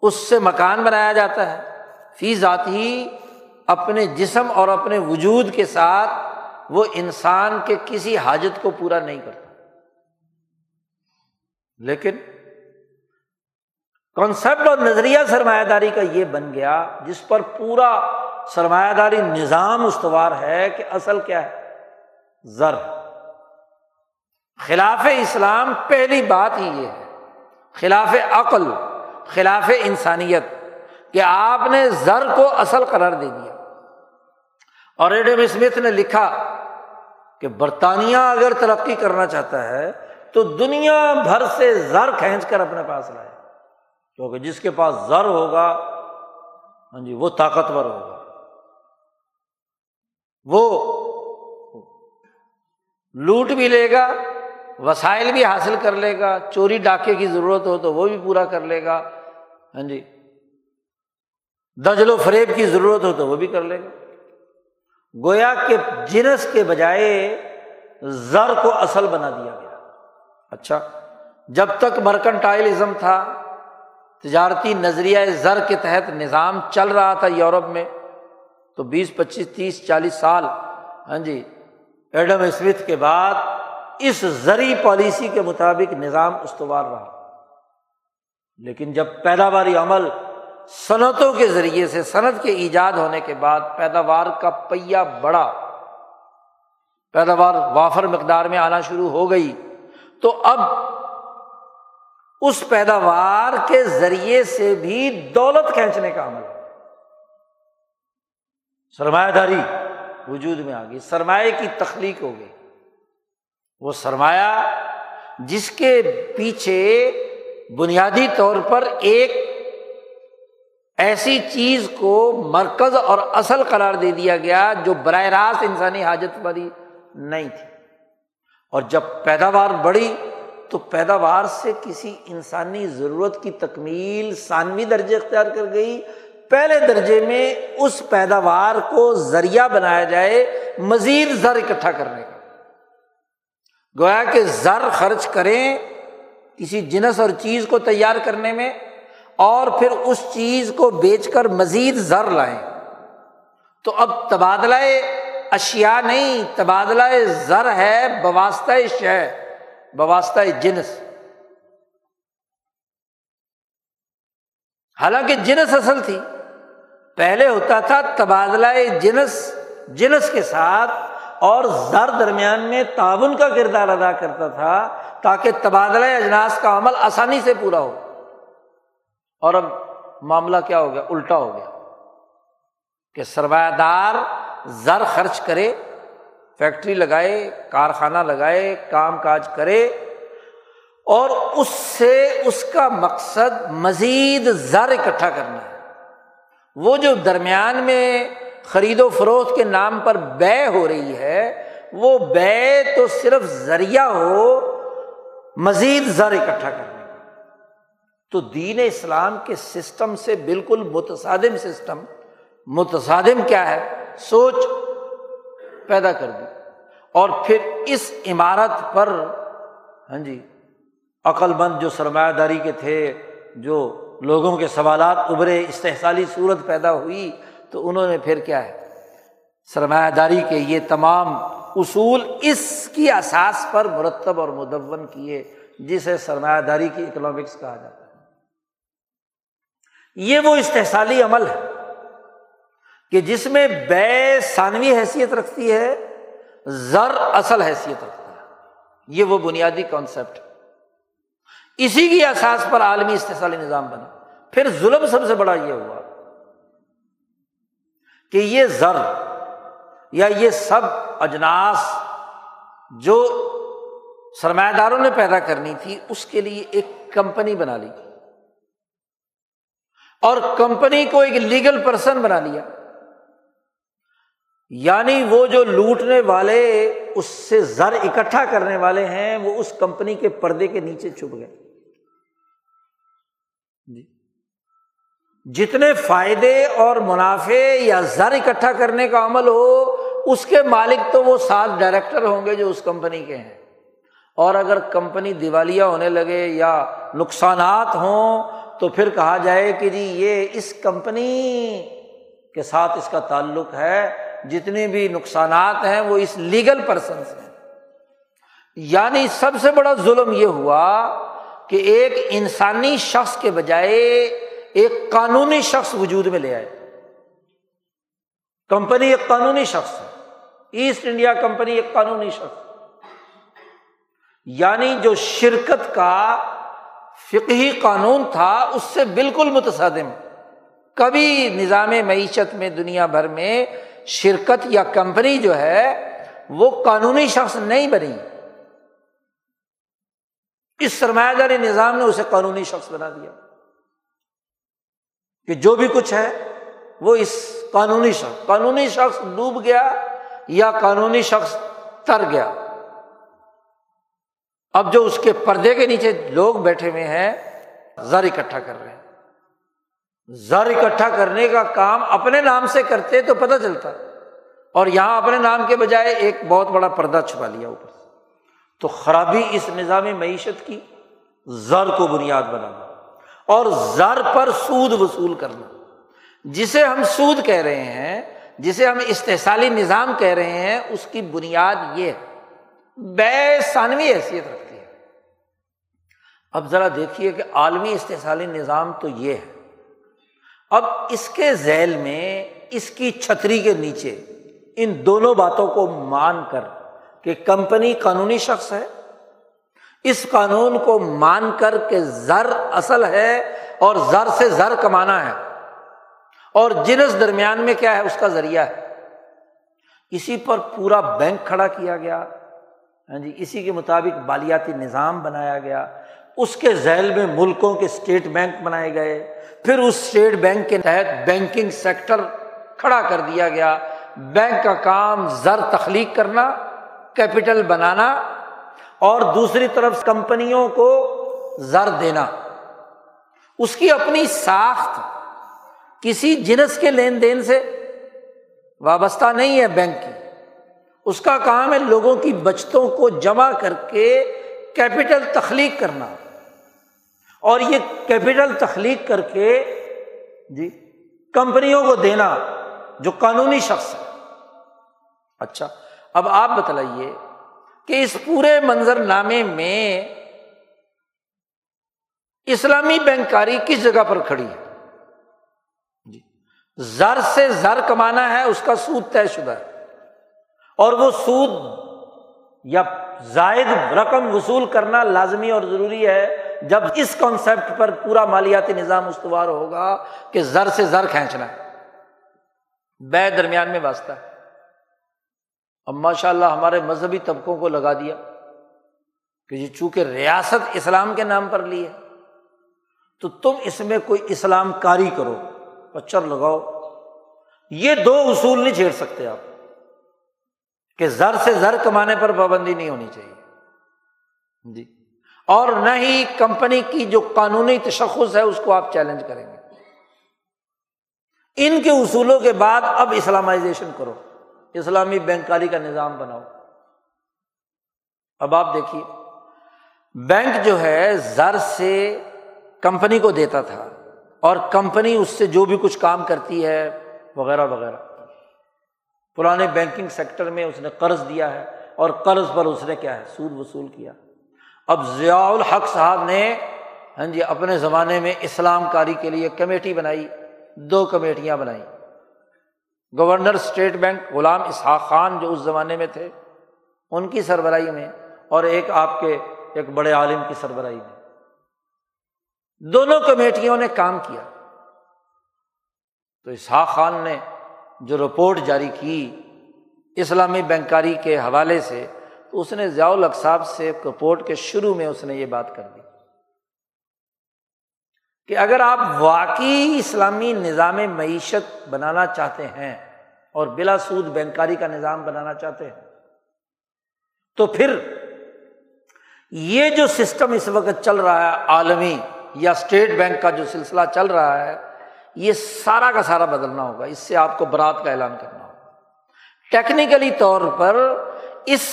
اس سے مکان بنایا جاتا ہے۔ فی ذات ہی اپنے جسم اور اپنے وجود کے ساتھ وہ انسان کے کسی حاجت کو پورا نہیں کرتا۔ لیکن کانسیپٹ اور نظریہ سرمایہ داری کا یہ بن گیا جس پر پورا سرمایہ داری نظام استوار ہے کہ اصل کیا ہے؟ زر۔ خلاف اسلام پہلی بات ہی یہ ہے۔ خلاف عقل، خلاف انسانیت کہ آپ نے زر کو اصل قرار دے دیا۔ اور ایڈم اسمتھ نے لکھا کہ برطانیہ اگر ترقی کرنا چاہتا ہے تو دنیا بھر سے زر کھینچ کر اپنے پاس لائے۔ کیونکہ جس کے پاس زر ہوگا ہاں جی وہ طاقتور ہوگا۔ وہ لوٹ بھی لے گا، وسائل بھی حاصل کر لے گا، چوری ڈاکے کی ضرورت ہو تو وہ بھی پورا کر لے گا۔ ہاں جی۔ دجل و فریب کی ضرورت ہو تو وہ بھی کر لے گا۔ گویا کے جنس کے بجائے زر کو اصل بنا دیا گیا۔ اچھا۔ جب تک مرکنٹائلزم تھا، تجارتی نظریہ زر کے تحت نظام چل رہا تھا یورپ میں تو بیس، پچیس، تیس، چالیس سال ہاں جی ایڈم اسمتھ کے بعد اس زرعی پالیسی کے مطابق نظام استوار رہا۔ لیکن جب پیداواری عمل صنعتوں کے ذریعے سے، صنعت کے ایجاد ہونے کے بعد پیداوار کا پہیا بڑا پیداوار وافر مقدار میں آنا شروع ہو گئی، تو اب اس پیداوار کے ذریعے سے بھی دولت کھینچنے کا عمل۔ سرمایہ داری وجود میں آ گئی سرمایہ کی تخلیق ہو گئی۔ وہ سرمایہ جس کے پیچھے بنیادی طور پر ایک ایسی چیز کو مرکز اور اصل قرار دے دیا گیا جو براہ راست انسانی حاجت والی نہیں تھی۔ اور جب پیداوار بڑھی تو پیداوار سے کسی انسانی ضرورت کی تکمیل ثانوی درجے اختیار کر گئی پہلے درجے میں اس پیداوار کو ذریعہ بنایا جائے مزید زر اکٹھا کرنے کا۔ گویا کہ زر خرچ کریں کسی جنس اور چیز کو تیار کرنے میں اور پھر اس چیز کو بیچ کر مزید زر لائیں۔ تو اب تبادلہ اشیا نہیں، تبادلہ زر ہے بواسطہ شہ بواسطہ جنس۔ حالانکہ جنس اصل تھی۔ پہلے ہوتا تھا تبادلہ جنس جنس کے ساتھ، اور زر درمیان میں تعاون کا کردار ادا کرتا تھا تاکہ تبادلہ اجناس کا عمل آسانی سے پورا ہو۔ اور اب معاملہ کیا ہو گیا؟ الٹا ہو گیا۔ کہ سرمایہ دار زر خرچ کرے، فیکٹری لگائے، کارخانہ لگائے، کام کاج کرے، اور اس سے اس کا مقصد مزید زر اکٹھا کرنا ہے۔ وہ جو درمیان میں خرید و فروخت کے نام پر بے ہو رہی ہے، وہ بے تو صرف ذریعہ ہو مزید زر اکٹھا کرنے کا۔ تو دین اسلام کے سسٹم سے بالکل متصادم سسٹم، متصادم کیا ہے؟ سوچ پیدا کر دی۔ اور پھر اس عمارت پر ہاں جی عقل مند جو سرمایہ داری کے تھے، جو لوگوں کے سوالات ابھرے، استحصالی صورت پیدا ہوئی، تو انہوں نے پھر کیا ہے؟ سرمایہ داری کے یہ تمام اصول اس کی اساس پر مرتب اور مدون کیے، جسے سرمایہ داری کی اکنامکس کہا جاتا ہے۔ یہ وہ استحصالی عمل ہے کہ جس میں بے ثانوی حیثیت رکھتی ہے، زر اصل حیثیت رکھتا ہے۔ یہ وہ بنیادی کانسیپٹ اسی کی احساس پر عالمی استحصالی نظام بنا پھر ظلم سب سے بڑا یہ ہوا کہ یہ زر یا یہ سب اجناس جو سرمایہ داروں نے پیدا کرنی تھی، اس کے لیے ایک کمپنی بنا لی۔ اور کمپنی کو ایک لیگل پرسن بنا لیا۔ یعنی وہ جو لوٹنے والے، اس سے زر اکٹھا کرنے والے ہیں، وہ اس کمپنی کے پردے کے نیچے چھپ گئے۔ جتنے فائدے اور منافع یا زر اکٹھا کرنے کا عمل ہو، اس کے مالک تو وہ سات ڈائریکٹر ہوں گے جو اس کمپنی کے ہیں۔ اور اگر کمپنی دیوالیہ ہونے لگے یا نقصانات ہوں، تو پھر کہا جائے کہ جی یہ اس کمپنی کے ساتھ اس کا تعلق ہے، جتنے بھی نقصانات ہیں، وہ اس لیگل پرسن سے یعنی سب سے بڑا ظلم یہ ہوا کہ ایک انسانی شخص کے بجائے ایک قانونی شخص وجود میں لے آئے۔ کمپنی ایک قانونی شخص ہے۔ ایسٹ انڈیا کمپنی ایک قانونی شخص یعنی جو شرکت کا فقہی قانون تھا، اس سے بالکل متصادم۔ کبھی نظام معیشت میں، دنیا بھر میں شرکت یا کمپنی جو ہے، وہ قانونی شخص نہیں بنی۔ اس سرمایہ داری نظام نے اسے قانونی شخص بنا دیا۔ کہ جو بھی کچھ ہے، وہ اس قانونی شخص قانونی شخص ڈوب گیا یا قانونی شخص تر گیا۔ اب جو اس کے پردے کے نیچے لوگ بیٹھے ہوئے ہیں، زر اکٹھا کر رہے ہیں۔ زر اکٹھا کرنے کا کام اپنے نام سے کرتے تو پتہ چلتا۔ اور یہاں اپنے نام کے بجائے ایک بہت بڑا پردہ چھپا لیا اوپر سے۔ تو خرابی اس نظام معیشت کی، زر کو بنیاد بنانا۔ اور زر پر سود وصول کرنا۔ جسے ہم سود کہہ رہے ہیں، جسے ہم استحصالی نظام کہہ رہے ہیں، اس کی بنیاد یہ ہے۔ بے ثانوی حیثیت رکھتی ہے اب ذرا دیکھیے کہ عالمی استحصالی نظام تو یہ ہے۔ اب اس کے ذیل میں اس کی چھتری کے نیچے ان دونوں باتوں کو مان کر کہ کمپنی قانونی شخص ہے اس قانون کو مان کر کہ زر اصل ہے اور زر سے زر کمانا ہے۔ اور جنس درمیان میں کیا ہے؟ اس کا ذریعہ ہے۔ اسی پر پورا بینک کھڑا کیا گیا۔ ہاں جی اسی کے مطابق بالیاتی نظام بنایا گیا۔ اس کے ذیل میں ملکوں کے اسٹیٹ بینک بنائے گئے۔ پھر اس اسٹیٹ بینک کے تحت بینکنگ سیکٹر کھڑا کر دیا گیا۔ بینک کا کام زر تخلیق کرنا کیپٹل بنانا اور دوسری طرف کمپنیوں کو زر دینا۔ اس کی اپنی ساخت کسی جنس کے لین دین سے وابستہ نہیں ہے بینک کی۔ اس کا کام ہے لوگوں کی بچتوں کو جمع کر کے کیپٹل تخلیق کرنا۔ اور یہ کیپٹل تخلیق کر کے جی کمپنیوں کو دینا جو قانونی شخص ہے۔ اچھا اب آپ بتلائیے کہ اس پورے منظر نامے میں اسلامی بینکاری کس جگہ پر کھڑی ہے؟ جی زر سے زر کمانا ہے، اس کا سود طے شدہ ہے۔ اور وہ سود یا زائد رقم وصول کرنا لازمی اور ضروری ہے۔ جب اس کانسیپٹ پر پورا مالیاتی نظام استوار ہوگا کہ زر سے زر کھینچنا ہے۔ بے درمیان میں واسطہ ہے۔ اب ماشاء اللہ ہمارے مذہبی طبقوں کو لگا دیا کہ جی چونکہ ریاست اسلام کے نام پر لی ہے، تو تم اس میں کوئی اسلام کاری کرو پچر لگاؤ۔ یہ دو اصول نہیں چھیڑ سکتے آپ۔ کہ زر سے زر کمانے پر پابندی نہیں ہونی چاہیے۔ جی۔ اور نہ ہی کمپنی کی جو قانونی تشخص ہے، اس کو آپ چیلنج کریں گے۔ ان کے اصولوں کے بعد اب اسلامائزیشن کرو۔ اسلامی بینکاری کا نظام بناؤ۔ اب آپ دیکھیے، بینک جو ہے زر سے کمپنی کو دیتا تھا اور کمپنی اس سے جو بھی کچھ کام کرتی ہے وغیرہ وغیرہ۔ پرانے بینکنگ سیکٹر میں اس نے قرض دیا ہے اور قرض پر اس نے کیا ہے؟ سود وصول کیا۔ اب ضیاء الحق صاحب نے ہاں جی اپنے زمانے میں اسلام کاری کے لیے کمیٹی بنائی، دو کمیٹیاں بنائی۔ Governor state bank Ghulam Ishaq Khan جو اس زمانے میں تھے، ان کی سربراہی میں اور ایک آپ کے ایک بڑے عالم کی سربراہی میں۔ دونوں کمیٹیوں نے کام کیا۔ تو اسحاق خان نے جو رپورٹ جاری کی اسلامی بینکاری کے حوالے سے، تو اس نے ضیاء الق صاحب سے رپورٹ کے شروع میں اس نے یہ بات کر دی۔ کہ اگر آپ واقعی اسلامی نظام معیشت بنانا چاہتے ہیں اور بلا سود بینکاری کا نظام بنانا چاہتے ہیں، تو پھر یہ جو سسٹم اس وقت چل رہا ہے، عالمی یا اسٹیٹ بینک کا جو سلسلہ چل رہا ہے، یہ سارا کا سارا بدلنا ہوگا۔ اس سے آپ کو برات کا اعلان کرنا ہوگا۔ ٹیکنیکلی طور پر اس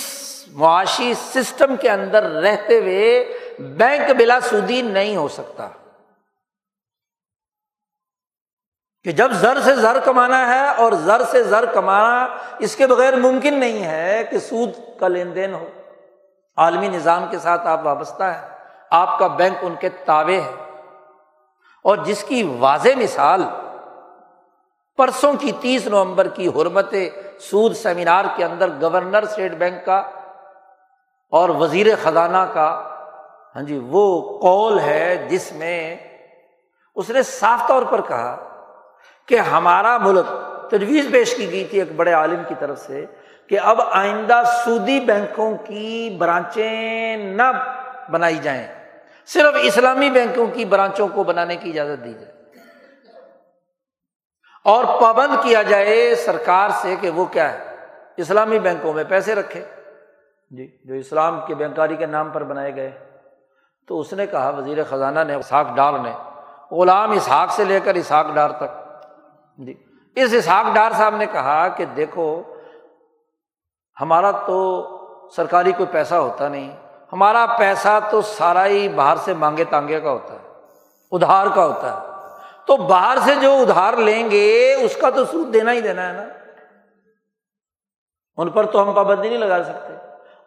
معاشی سسٹم کے اندر رہتے ہوئے بینک بلا سودی نہیں ہو سکتا۔ کہ جب زر سے زر کمانا ہے اور زر سے زر کمانا اس کے بغیر ممکن نہیں ہے کہ سود کا لین دین ہو۔ عالمی نظام کے ساتھ آپ وابستہ ہیں۔ آپ کا بینک ان کے تابے ہے۔ اور جس کی واضح مثال پرسوں کی تیس نومبر کی حرمت سود سیمینار کے اندر گورنر اسٹیٹ بینک کا اور وزیر خزانہ کا ہاں جی وہ کال ہے جس میں اس نے صاف طور پر کہا کہ ہمارا ملک تجویز پیش کی گئی تھی ایک بڑے عالم کی طرف سے کہ اب آئندہ سودی بینکوں کی برانچیں نہ بنائی جائیں۔ صرف اسلامی بینکوں کی برانچوں کو بنانے کی اجازت دی جائے۔ اور پابند کیا جائے سرکار سے کہ وہ کیا ہے؟ اسلامی بینکوں میں پیسے رکھے۔ جی جو اسلام کے بینکاری کے نام پر بنائے گئے۔ تو اس نے کہا وزیر خزانہ نے اسحاق ڈار نے، غلام اسحاق سے لے کر اسحاق ڈار تک۔ جی۔ اس اسحاق ڈار صاحب نے کہا کہ دیکھو، ہمارا تو سرکاری کوئی پیسہ ہوتا نہیں، ہمارا پیسہ تو سارا ہی باہر سے مانگے تانگے کا ہوتا ہے، ادھار کا ہوتا ہے۔ تو باہر سے جو ادھار لیں گے، اس کا تو سود دینا ہی دینا ہے نا۔ ان پر تو ہم پابندی نہیں لگا سکتے۔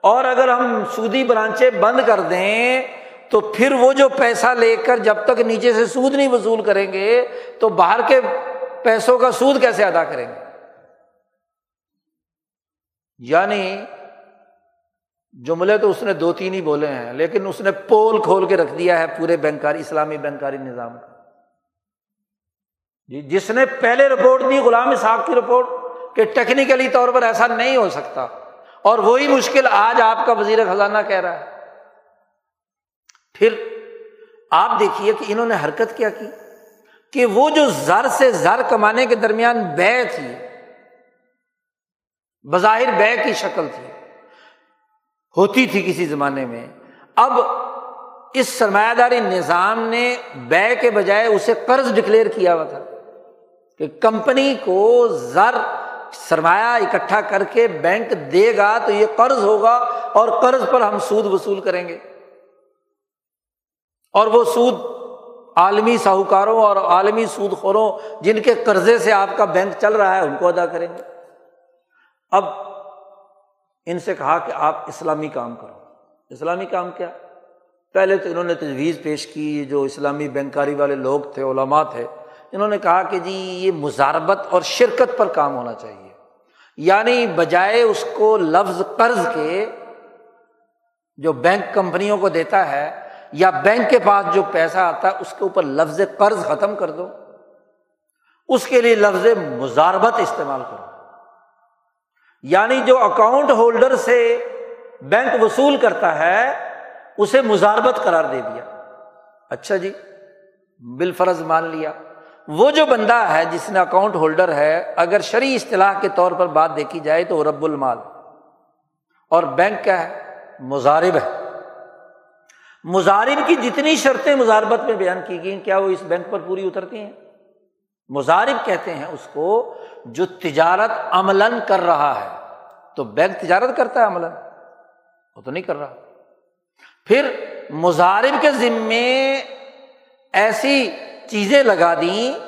اور اگر ہم سودی برانچیں بند کر دیں، تو پھر وہ جو پیسہ لے کر جب تک نیچے سے سود نہیں وصول کریں گے، تو باہر کے پیسوں کا سود کیسے ادا کریں گے؟ یعنی جملے تو اس نے دو تین ہی بولے ہیں، لیکن اس نے پول کھول کے رکھ دیا ہے پورے بینکاری، اسلامی بینکاری نظام کا۔ جی جس نے پہلے رپورٹ دی، غلام صاحب کی رپورٹ، کہ ٹیکنیکلی طور پر ایسا نہیں ہو سکتا۔ اور وہی مشکل آج آپ کا وزیر خزانہ کہہ رہا ہے۔ پھر آپ دیکھیے کہ انہوں نے حرکت کیا کی؟ کہ وہ جو زر سے زر کمانے کے درمیان بے تھی، بظاہر بے کی شکل تھی، ہوتی تھی کسی زمانے میں، اب اس سرمایہ داری نظام نے بے کے بجائے اسے قرض ڈکلیئر کیا ہوا تھا کہ کمپنی کو زر سرمایہ اکٹھا کر کے بینک دے گا تو یہ قرض ہوگا اور قرض پر ہم سود وصول کریں گے۔ اور وہ سود عالمی ساہوکاروں اور عالمی سود خوروں جن کے قرضے سے آپ کا بینک چل رہا ہے، ان کو ادا کریں گے۔ اب ان سے کہا کہ آپ اسلامی کام کرو۔ اسلامی کام کیا؟ پہلے تو انہوں نے تجویز پیش کی، جو اسلامی بینکاری والے لوگ تھے، علماء تھے، انہوں نے کہا کہ جی یہ مزاربت اور شرکت پر کام ہونا چاہیے۔ یعنی بجائے اس کو لفظ قرض کے جو بینک کمپنیوں کو دیتا ہے یا بینک کے پاس جو پیسہ آتا ہے، اس کے اوپر لفظ قرض ختم کر دو۔ اس کے لیے لفظ مزاربت استعمال کرو۔ یعنی جو اکاؤنٹ ہولڈر سے بینک وصول کرتا ہے، اسے مزاربت قرار دے دیا۔ اچھا جی بال فرض مان لیا۔ وہ جو بندہ ہے، جس نے اکاؤنٹ ہولڈر ہے، اگر شرعی اصطلاح کے طور پر بات دیکھی جائے تو رب المال۔ اور بینک کیا ہے؟ مزارب ہے۔ مزارب کی جتنی شرطیں مزاربت میں بیان کی گئی کیا وہ اس بینک پر پوری اترتی ہیں؟ مزارب کہتے ہیں اس کو جو تجارت عملاً کر رہا ہے۔ تو بینک تجارت کرتا ہے عملاً؟ وہ تو نہیں کر رہا۔ پھر مظاہر کے ذمے ایسی چیزیں لگا دیں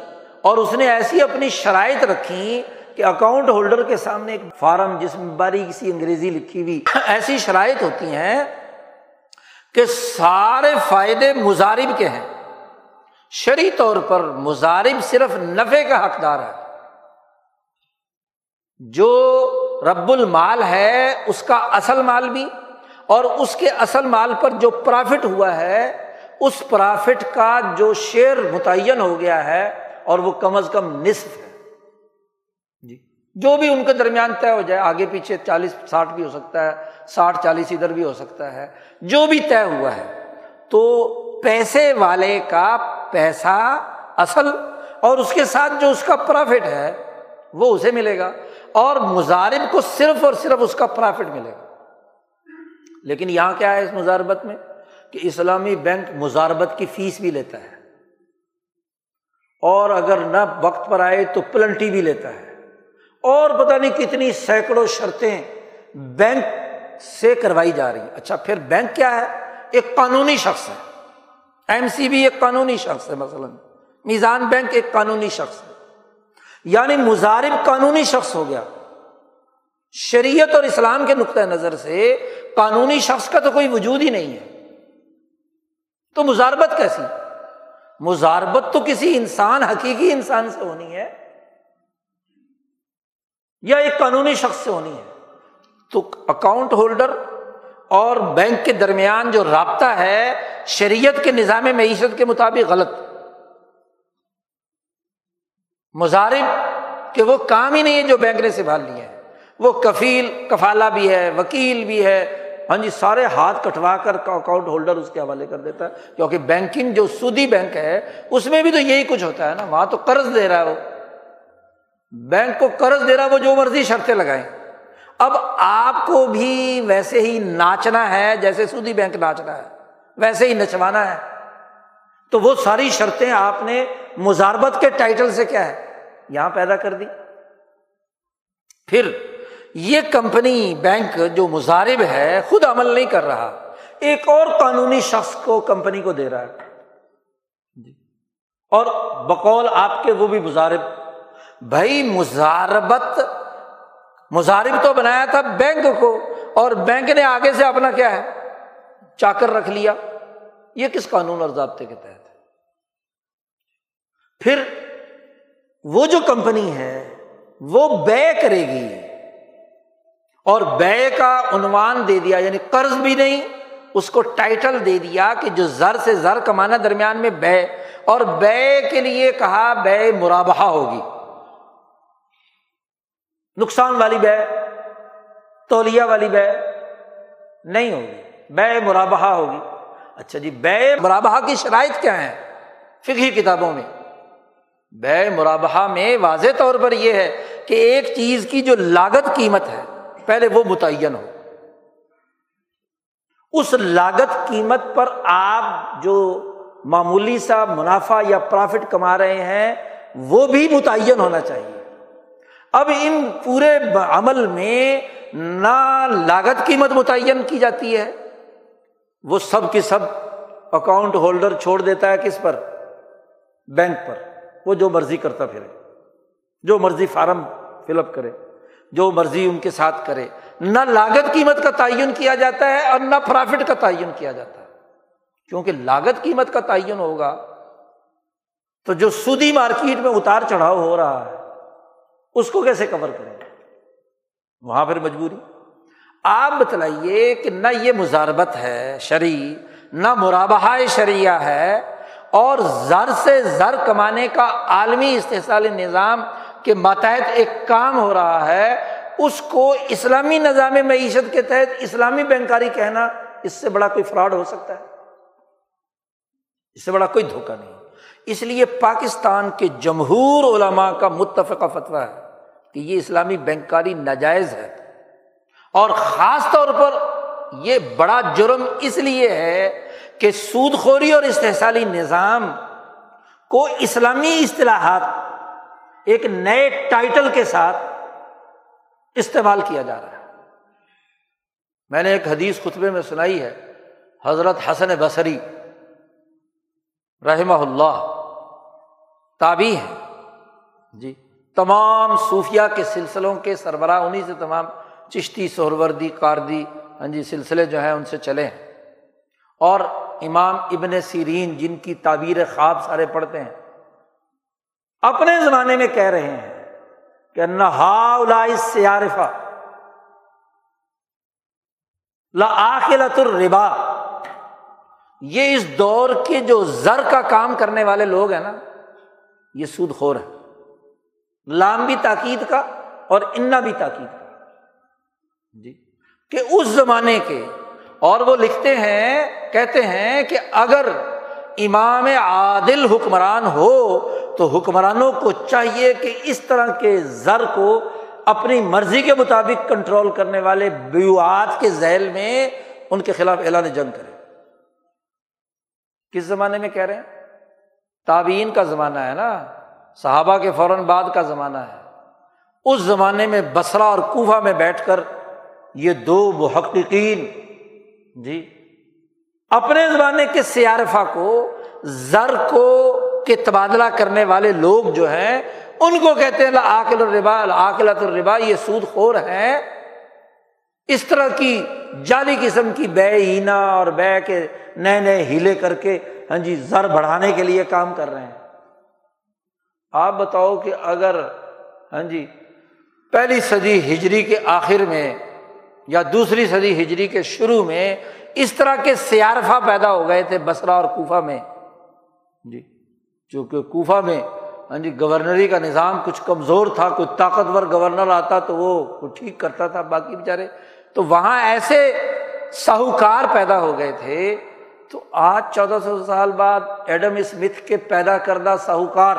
اور اس نے ایسی اپنی شرائط رکھی کہ اکاؤنٹ ہولڈر کے سامنے ایک فارم جس میں باری کسی انگریزی لکھی ہوئی ایسی شرائط ہوتی ہیں کہ سارے فائدے مزارب کے ہیں۔ شری طور پر مزارب صرف نفے کا حقدار ہے۔ جو رب المال ہے، اس کا اصل مال بھی، اور اس کے اصل مال پر جو پرافٹ ہوا ہے، اس پرافٹ کا جو شیئر متعین ہو گیا ہے، اور وہ کم از کم نصف ہے۔ جو بھی ان کے درمیان طے ہو جائے، آگے پیچھے چالیس، ساٹھ بھی ہو سکتا ہے، ساٹھ، چالیس ادھر بھی ہو سکتا ہے، جو بھی طے ہوا ہے، تو پیسے والے کا پیسہ اصل اور اس کے ساتھ جو اس کا پرافٹ ہے، وہ اسے ملے گا اور مزارب کو صرف اور صرف اس کا پرافٹ ملے گا۔ لیکن یہاں کیا ہے اس مزاربت میں؟ کہ اسلامی بینک مزاربت کی فیس بھی لیتا ہے۔ اور اگر نہ وقت پر آئے تو پلنٹی بھی لیتا ہے۔ اور پتا نہیں کتنی سینکڑوں شرطیں بینک سے کروائی جا رہی ہیں۔ اچھا پھر بینک کیا ہے؟ ایک قانونی شخص ہے۔ ایم سی بھی ایک قانونی شخص ہے، مثلاً۔ میزان بینک ایک قانونی شخص ہے۔ یعنی مزارب قانونی شخص ہو گیا۔ شریعت اور اسلام کے نقطۂ نظر سے قانونی شخص کا تو کوئی وجود ہی نہیں ہے۔ تو مزاربت کیسی؟ مزاربت تو کسی انسان، حقیقی انسان سے ہونی ہے۔ یا ایک قانونی شخص سے ہونی ہے۔ تو اکاؤنٹ ہولڈر اور بینک کے درمیان جو رابطہ ہے، شریعت کے نظام معیشت کے مطابق غلط۔ مظاہر کہ وہ کام ہی نہیں ہے جو بینک نے سنبھال لیا ہے۔ وہ کفیل کفالا بھی ہے، وکیل بھی ہے۔ ہاں جی سارے ہاتھ کٹوا کر اکاؤنٹ ہولڈر اس کے حوالے کر دیتا ہے۔ کیونکہ بینکنگ جو سودی بینک ہے، اس میں بھی تو یہی کچھ ہوتا ہے نا۔ وہاں تو قرض دے رہا ہے وہ۔ بینک کو قرض دے رہا وہ جو مرضی شرطیں لگائیں۔ اب آپ کو بھی ویسے ہی ناچنا ہے، جیسے سودی بینک ناچنا ہے، ویسے ہی نچوانا ہے۔ تو وہ ساری شرطیں آپ نے مزاربت کے ٹائٹل سے کیا ہے، یہاں پیدا کر دی۔ پھر یہ کمپنی بینک جو مزارب ہے، خود عمل نہیں کر رہا۔ ایک اور قانونی شخص کو کمپنی کو دے رہا ہے۔ اور بقول آپ کے وہ بھی مزارب بھائی مزاربت مزارب تو بنایا تھا بینک کو، اور بینک نے آگے سے اپنا کیا ہے؟ چاکر رکھ لیا۔ یہ کس قانون اور ضابطے کے تحت ہے؟ پھر وہ جو کمپنی ہے، وہ بے کرے گی۔ اور بے کا عنوان دے دیا یعنی قرض بھی نہیں، اس کو ٹائٹل دے دیا کہ جو زر سے زر کمانا درمیان میں بے، اور بے کے لیے کہا بے مرابہ ہوگی۔ نقصان والی بے تولیا والی بے، نہیں ہوگی۔ بے مرابہ ہوگی۔ اچھا جی بے مرابہ کی شرائط کیا ہے فکی کتابوں میں۔ بے مرابہ میں واضح طور پر یہ ہے کہ ایک چیز کی جو لاگت قیمت ہے، پہلے وہ متعین ہو۔ اس لاگت قیمت پر آپ جو معمولی سا منافع یا پرافٹ کما رہے ہیں، وہ بھی متعین ہونا چاہیے۔ اب ان پورے عمل میں نہ لاگت قیمت متعین کی جاتی ہے۔ وہ سب کے سب اکاؤنٹ ہولڈر چھوڑ دیتا ہے کس پر؟ بینک پر۔ وہ جو مرضی کرتا پھرے، جو مرضی فارم فل اپ کرے، جو مرضی ان کے ساتھ کرے۔ نہ لاگت قیمت کا تعین کیا جاتا ہے اور نہ پرافٹ کا تعین کیا جاتا ہے۔ کیونکہ لاگت قیمت کا تعین ہوگا تو جو سودی مارکیٹ میں اتار چڑھاؤ ہو رہا ہے اس کو کیسے کور کریں؟ وہاں پھر مجبوری۔ آپ بتلائیے کہ نہ یہ مزاربت ہے شرع نہ مرابہ شریعہ ہے، اور زر سے زر کمانے کا عالمی استحصال نظام کے ماتحت ایک کام ہو رہا ہے، اس کو اسلامی نظام معیشت کے تحت اسلامی بینکاری کہنا اس سے بڑا کوئی فراڈ ہو سکتا ہے۔ اس سے بڑا کوئی دھوکہ نہیں۔ اس لیے پاکستان کے جمہور علماء کا متفقہ فتویٰ ہے۔ کہ یہ اسلامی بینکاری ناجائز ہے۔ اور خاص طور پر یہ بڑا جرم اس لیے ہے کہ سود خوری اور استحصالی نظام کو اسلامی اصطلاحات ایک نئے ٹائٹل کے ساتھ استعمال کیا جا رہا ہے۔ میں نے ایک حدیث خطبے میں سنائی ہے، حضرت حسن بصری رحمہ اللہ تابی ہے جی۔ تمام صوفیہ کے سلسلوں کے سربراہ انہیں سے تمام چشتی، سہروردی کاردی ہاں جی سلسلے جو ہیں، ان سے چلے ہیں۔ اور امام ابن سیرین، جن کی تعبیر خواب سارے پڑھتے ہیں، اپنے زمانے میں کہہ رہے ہیں کہ نہا سیارفا لاخلت الربا۔ یہ اس دور کے جو زر کا کام کرنے والے لوگ ہیں نا، یہ سود خور ہے لام بھی تاکید کا اور انا بھی تاکید کا۔ جی۔ کہ اس زمانے کے اور وہ لکھتے ہیں، کہتے ہیں کہ اگر امام عادل حکمران ہو تو حکمرانوں کو چاہیے کہ اس طرح کے زر کو اپنی مرضی کے مطابق کنٹرول کرنے والے بیوات کے ذیل میں ان کے خلاف اعلان جنگ کرے۔ کس زمانے میں کہہ رہے ہیں؟ تعبین کا زمانہ ہے نا۔ صحابہ کے فوراً بعد کا زمانہ ہے۔ اس زمانے میں بسرا اور کوفہ میں بیٹھ کر یہ دو محققین جی اپنے زمانے کے سیارفا کو، زر کو کے تبادلہ کرنے والے لوگ جو ہیں، ان کو کہتے ہیں آکل الربا آکلت الربا، یہ سود خور ہے اس طرح کی جعلی قسم کی بے اینا اور بے کے نئے نئے ہیلے کر کے ہاں جی زر بڑھانے کے لیے کام کر رہے ہیں۔ آپ بتاؤ کہ اگر ہاں جی پہلی صدی ہجری کے آخر میں یا دوسری صدی ہجری کے شروع میں اس طرح کے سیارفا پیدا ہو گئے تھے بسرا اور کوفہ میں۔ جی چونکہ کوفہ میں ہاں جی گورنری کا نظام کچھ کمزور تھا، کوئی طاقتور گورنر آتا تو وہ ٹھیک کرتا تھا، باقی بیچارے۔ تو وہاں ایسے ساہوکار پیدا ہو گئے تھے۔ تو آج چودہ سو سال بعد ایڈم اسمتھ کے پیدا کردہ ساہوکار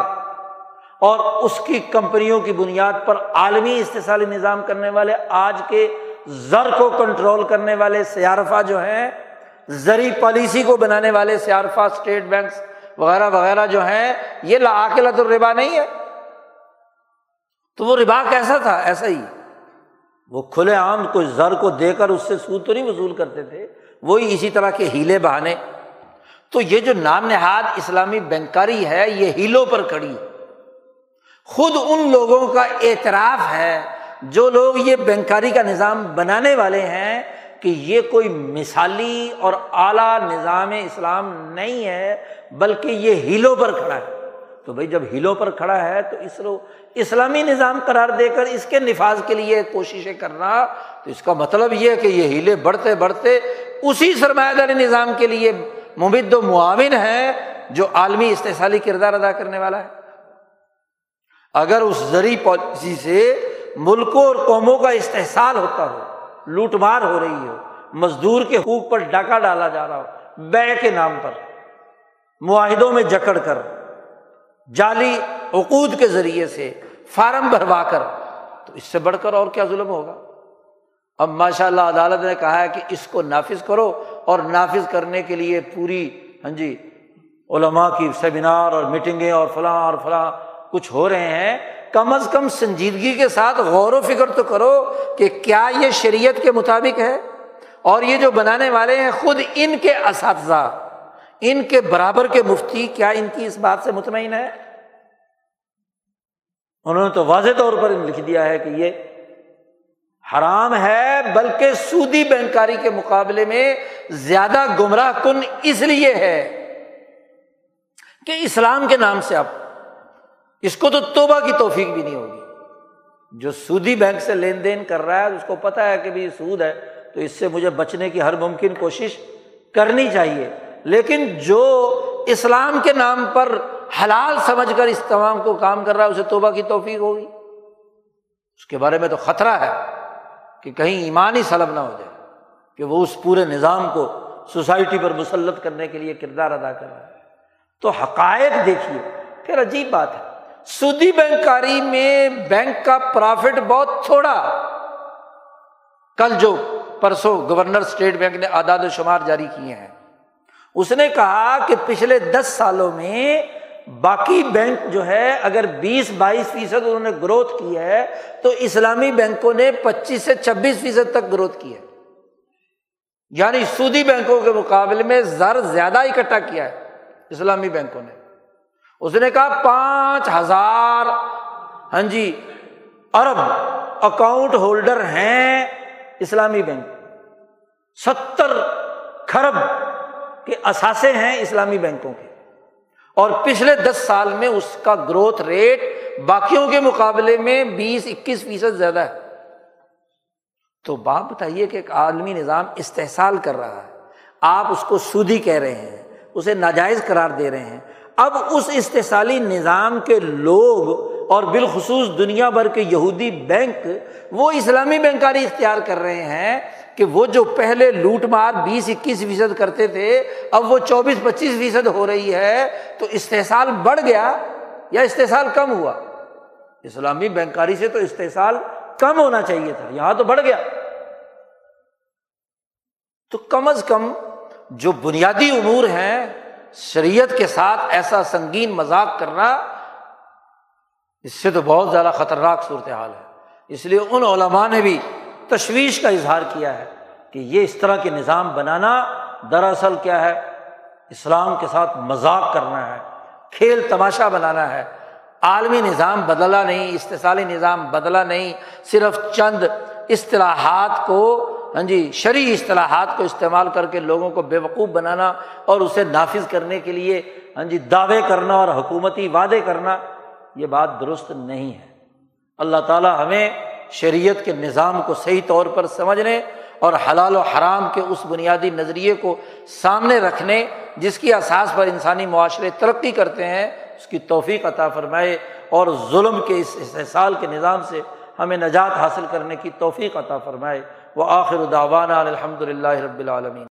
اور اس کی کمپنیوں کی بنیاد پر عالمی استحصالی نظام کرنے والے، آج کے زر کو کنٹرول کرنے والے سیارفا جو ہیں، زرعی پالیسی کو بنانے والے سیارفا اسٹیٹ بینکس وغیرہ وغیرہ جو ہیں، یہ لاقلت الربا نہیں ہے۔ تو وہ ربا کیسا تھا؟ ایسا ہی۔ وہ کھلے عام کوئی زر کو دے کر اس سے سود تو نہیں وصول کرتے تھے۔ وہی اسی طرح کے ہیلے بہانے۔ تو یہ جو نام نہاد اسلامی بینکاری ہے، یہ ہیلوں پر کھڑی۔ خود ان لوگوں کا اعتراف ہے جو لوگ یہ بینکاری کا نظام بنانے والے ہیں کہ یہ کوئی مثالی اور اعلیٰ نظام اسلام نہیں ہے، بلکہ یہ ہیلوں پر کھڑا ہے۔ تو بھائی جب ہیلوں پر کھڑا ہے تو اس اسلامی نظام قرار دے کر اس کے نفاذ کے لیے کوششیں کرنا تو اس کا مطلب یہ ہے کہ یہ ہیلے بڑھتے بڑھتے اسی سرمایہ داری نظام کے لیے مبد و معاون ہے جو عالمی استحصالی کردار ادا کرنے والا ہے۔ اگر اس زرعی پالیسی سے ملکوں اور قوموں کا استحصال ہوتا ہو، لوٹ مار ہو رہی ہو، مزدور کے حقوق پر ڈاکہ ڈالا جا رہا ہو بے کے نام پر، معاہدوں میں جکڑ کر، جعلی عقود کے ذریعے سے فارم بھروا کر، تو اس سے بڑھ کر اور کیا ظلم ہوگا؟ اب ماشاء اللہ عدالت نے کہا ہے کہ اس کو نافذ کرو اور نافذ کرنے کے لیے پوری ہاں جی علماء کی سیمینار اور میٹنگیں اور فلاں اور فلاں کچھ ہو رہے ہیں، کم از کم سنجیدگی کے ساتھ غور و فکر تو کرو کہ کیا یہ شریعت کے مطابق ہے۔ اور یہ جو بنانے والے ہیں خود ان کے اساتذہ، ان کے برابر کے مفتی، کیا ان کی اس بات سے مطمئن ہے؟ انہوں نے تو واضح طور پر لکھ دیا ہے کہ یہ حرام ہے، بلکہ سودی بینکاری کے مقابلے میں زیادہ گمراہ کن اس لیے ہے کہ اسلام کے نام سے آپ اس کو تو توبہ کی توفیق بھی نہیں ہوگی۔ جو سودی بینک سے لین دین کر رہا ہے، اس کو پتا ہے کہ بھی سود ہے، تو اس سے مجھے بچنے کی ہر ممکن کوشش کرنی چاہیے۔ لیکن جو اسلام کے نام پر حلال سمجھ کر اس تمام کو کام کر رہا ہے، اسے توبہ کی توفیق ہوگی۔ اس کے بارے میں تو خطرہ ہے کہ کہیں ایمان ہی سلب نہ ہو جائے، کہ وہ اس پورے نظام کو سوسائٹی پر مسلط کرنے کے لیے کردار ادا کر رہا ہے۔ تو حقائق دیکھیے، پھر عجیب بات ہے۔ سودی بینکاری میں بینک کا پرافٹ بہت تھوڑا۔ کل جو پرسوں گورنر اسٹیٹ بینک نے آداد و شمار جاری کیے ہیں، اس نے کہا کہ پچھلے دس سالوں میں باقی بینک جو ہے، اگر بیس بائیس فیصد انہوں نے گروتھ کی ہے، تو اسلامی بینکوں نے پچیس سے چھبیس فیصد تک گروتھ کی ہے۔ یعنی سودی بینکوں کے مقابلے میں زر زیادہ اکٹھا کیا ہے اسلامی بینکوں نے۔ اس نے کہا، پانچ ہزار۔ ہاں جی ارب اکاؤنٹ ہولڈر ہیں اسلامی بینک۔ ستر کھرب کے اثاثے ہیں اسلامی بینکوں کے۔ اور پچھلے دس سال میں اس کا گروتھ ریٹ باقیوں کے مقابلے میں بیس، اکیس فیصد زیادہ ہے۔ تو باپ بتائیے کہ ایک عالمی نظام استحصال کر رہا ہے۔ آپ اس کو سودی کہہ رہے ہیں، اسے ناجائز قرار دے رہے ہیں۔ اب اس استحصالی نظام کے لوگ اور بالخصوص دنیا بھر کے یہودی بینک وہ اسلامی بینکاری اختیار کر رہے ہیں کہ وہ جو پہلے لوٹ مار بیس اکیس فیصد کرتے تھے، اب وہ چوبیس پچیس فیصد ہو رہی ہے، تو استحصال بڑھ گیا یا استحصال کم ہوا؟ اسلامی بینکاری سے تو استحصال کم ہونا چاہیے تھا، یہاں تو بڑھ گیا۔ تو کم از کم جو بنیادی امور ہیں شریعت کے ساتھ ایسا سنگین مذاق کرنا، اس سے تو بہت زیادہ خطرناک صورتحال ہے۔ اس لیے ان علماء نے بھی تشویش کا اظہار کیا ہے کہ یہ اس طرح کے نظام بنانا دراصل کیا ہے، اسلام کے ساتھ مذاق کرنا ہے، کھیل تماشا بنانا ہے۔ عالمی نظام بدلا نہیں استحصالی نظام بدلا نہیں، صرف چند اصطلاحات کو ہاں جی شرعی اصطلاحات کو استعمال کر کے لوگوں کو بے وقوف بنانا اور اسے نافذ کرنے کے لیے ہاں جی دعوے کرنا اور حکومتی وعدے کرنا، یہ بات درست نہیں ہے۔ اللہ تعالیٰ ہمیں شریعت کے نظام کو صحیح طور پر سمجھنے اور حلال و حرام کے اس بنیادی نظریے کو سامنے رکھنے، جس کی اساس پر انسانی معاشرے ترقی کرتے ہیں، اس کی توفیق عطا فرمائے اور ظلم کے اس استحصال کے نظام سے ہمیں نجات حاصل کرنے کی توفیق عطا فرمائے۔ وہ آخر داوانہ الحمد للہ رب العالمین